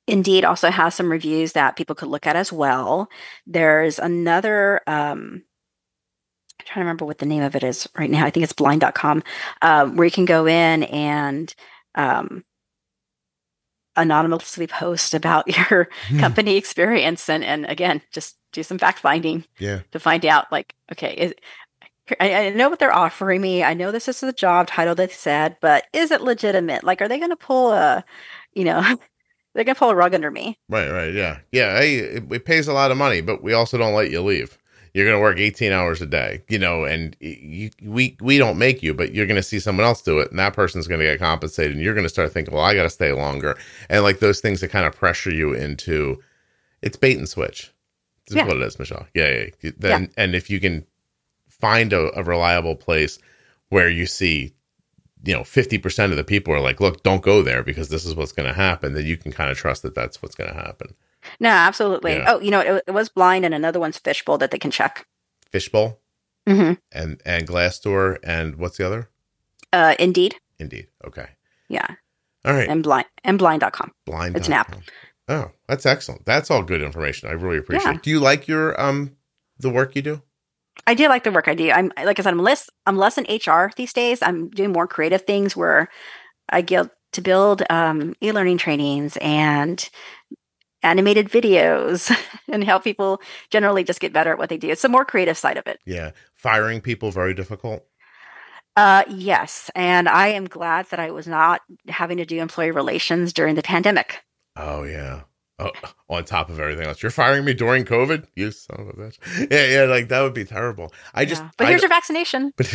Indeed also has some reviews that people could look at as well. There's another. Um, I'm trying to remember what the name of it is right now. I think it's blind.com, um, where you can go in and um, anonymously post about your Hmm. company experience and and again just do some fact finding Yeah. to find out like okay is, I, I know what they're offering me i know this is the job title they said but is it legitimate like are they going to pull a you know they're going to pull a rug under me Right, right, yeah, yeah. Hey, it, it pays a lot of money, but we also don't let you leave. You're going to work 18 hours a day, you know, and you, we we don't make you, but you're going to see someone else do it, and that person's going to get compensated, and you're going to start thinking, well, I got to stay longer, and like those things that kind of pressure you into, it's bait and switch. This Yeah. is what it is, Michelle. Yeah, yeah. yeah. Then, and if you can find a, a reliable place where you see you know 50% of the people are like look don't go there because this is what's going to happen then you can kind of trust that that's what's going to happen no absolutely. Yeah. oh you know it, it was blind and another one's fishbowl that they can check. Fishbowl? Hmm and and glassdoor and what's the other? Uh indeed. Indeed. Okay. Yeah. All right. And blind and blind.com blind it's an app. oh that's excellent. That's all good information. I really appreciate Yeah. it. Do you like your um the work you do? I do like the work I do. I'm like I said, I'm less I'm less in HR these days. I'm doing more creative things where I get to build um, e-learning trainings and animated videos and help people generally just get better at what they do. It's the more creative side of it. yeah firing people very difficult Uh, yes, and I am glad that I was not having to do employee relations during the pandemic. oh yeah oh, on top of everything else you're firing me during covid you son of a bitch yeah yeah like that would be terrible i just Yeah. but here's your vaccination. But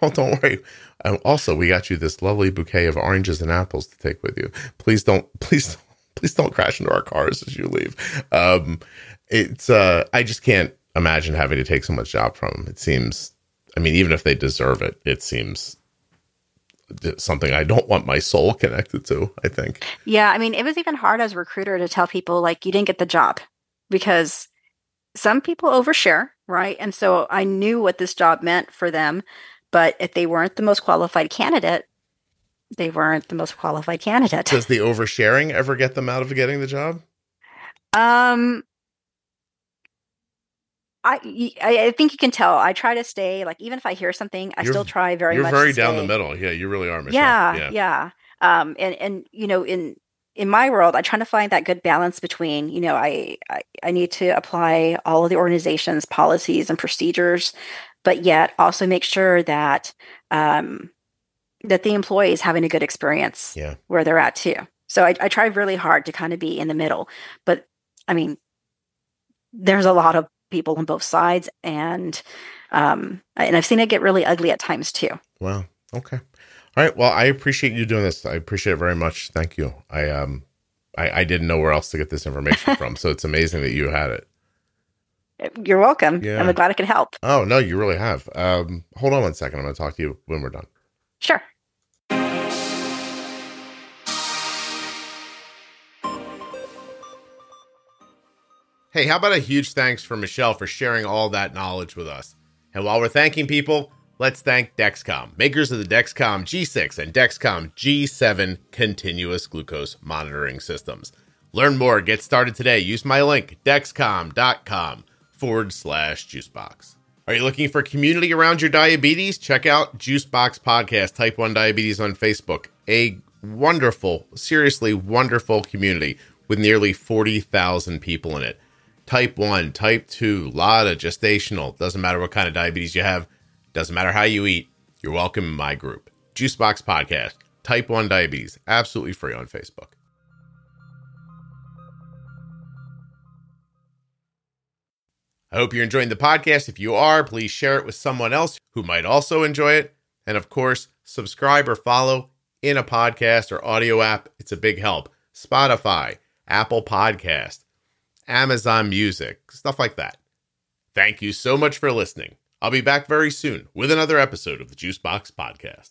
don't, don't worry. Um, also, we got you this lovely bouquet of oranges and apples to take with you. Please don't, please, don't, please don't crash into our cars as you leave. Um, it's, uh, I just can't imagine having to take so much job from them. It seems, I mean, even if they deserve it, it seems something I don't want my soul connected to. I think. Yeah, I mean, it was even hard as a recruiter to tell people like you didn't get the job because some people overshare, right? And so I knew what this job meant for them, but if they weren't the most qualified candidate, they weren't the most qualified candidate. Does the oversharing ever get them out of getting the job? Um, I, I think you can tell. I try to stay like even if I hear something, I You're- still try very You're much. very down the middle. Yeah, you really are, Michelle. Yeah, yeah, Um, and and you know, in in my world, I try to find that good balance between you know, I I, I need to apply all of the organization's policies and procedures, but yet also make sure that um, that the employee is having a good experience Yeah. where they're at too. So I, I try really hard to kind of be in the middle, but I mean, there's a lot of people on both sides, and um, and I've seen it get really ugly at times too. Wow. Okay. All right. Well, I appreciate you doing this. I appreciate it very much. Thank you. I um, I, I didn't know where else to get this information from, so it's amazing that you had it. You're welcome. Yeah. I'm glad I could help. Oh no, you really have. Um, hold on one second. I'm going to talk to you when we're done. Sure. Hey, how about a huge thanks for Michelle for sharing all that knowledge with us? And while we're thanking people, let's thank Dexcom, makers of the Dexcom G6 and Dexcom G7 continuous glucose monitoring systems. Learn more, get started today. Use my link, dexcom.com forward slash juicebox. Are you looking for community around your diabetes? Check out Juicebox Podcast, Type 1 Diabetes on Facebook. A wonderful, seriously wonderful community with nearly 40,000 people in it. Type 1, type 2, lot of gestational. Doesn't matter what kind of diabetes you have, doesn't matter how you eat. You're welcome in my group. Juicebox Podcast, Type 1 Diabetes, absolutely free on Facebook. I hope you're enjoying the podcast. If you are, please share it with someone else who might also enjoy it. And of course, subscribe or follow in a podcast or audio app. It's a big help. Spotify, Apple Podcast, Amazon Music, stuff like that. Thank you so much for listening. I'll be back very soon with another episode of the Juicebox Podcast.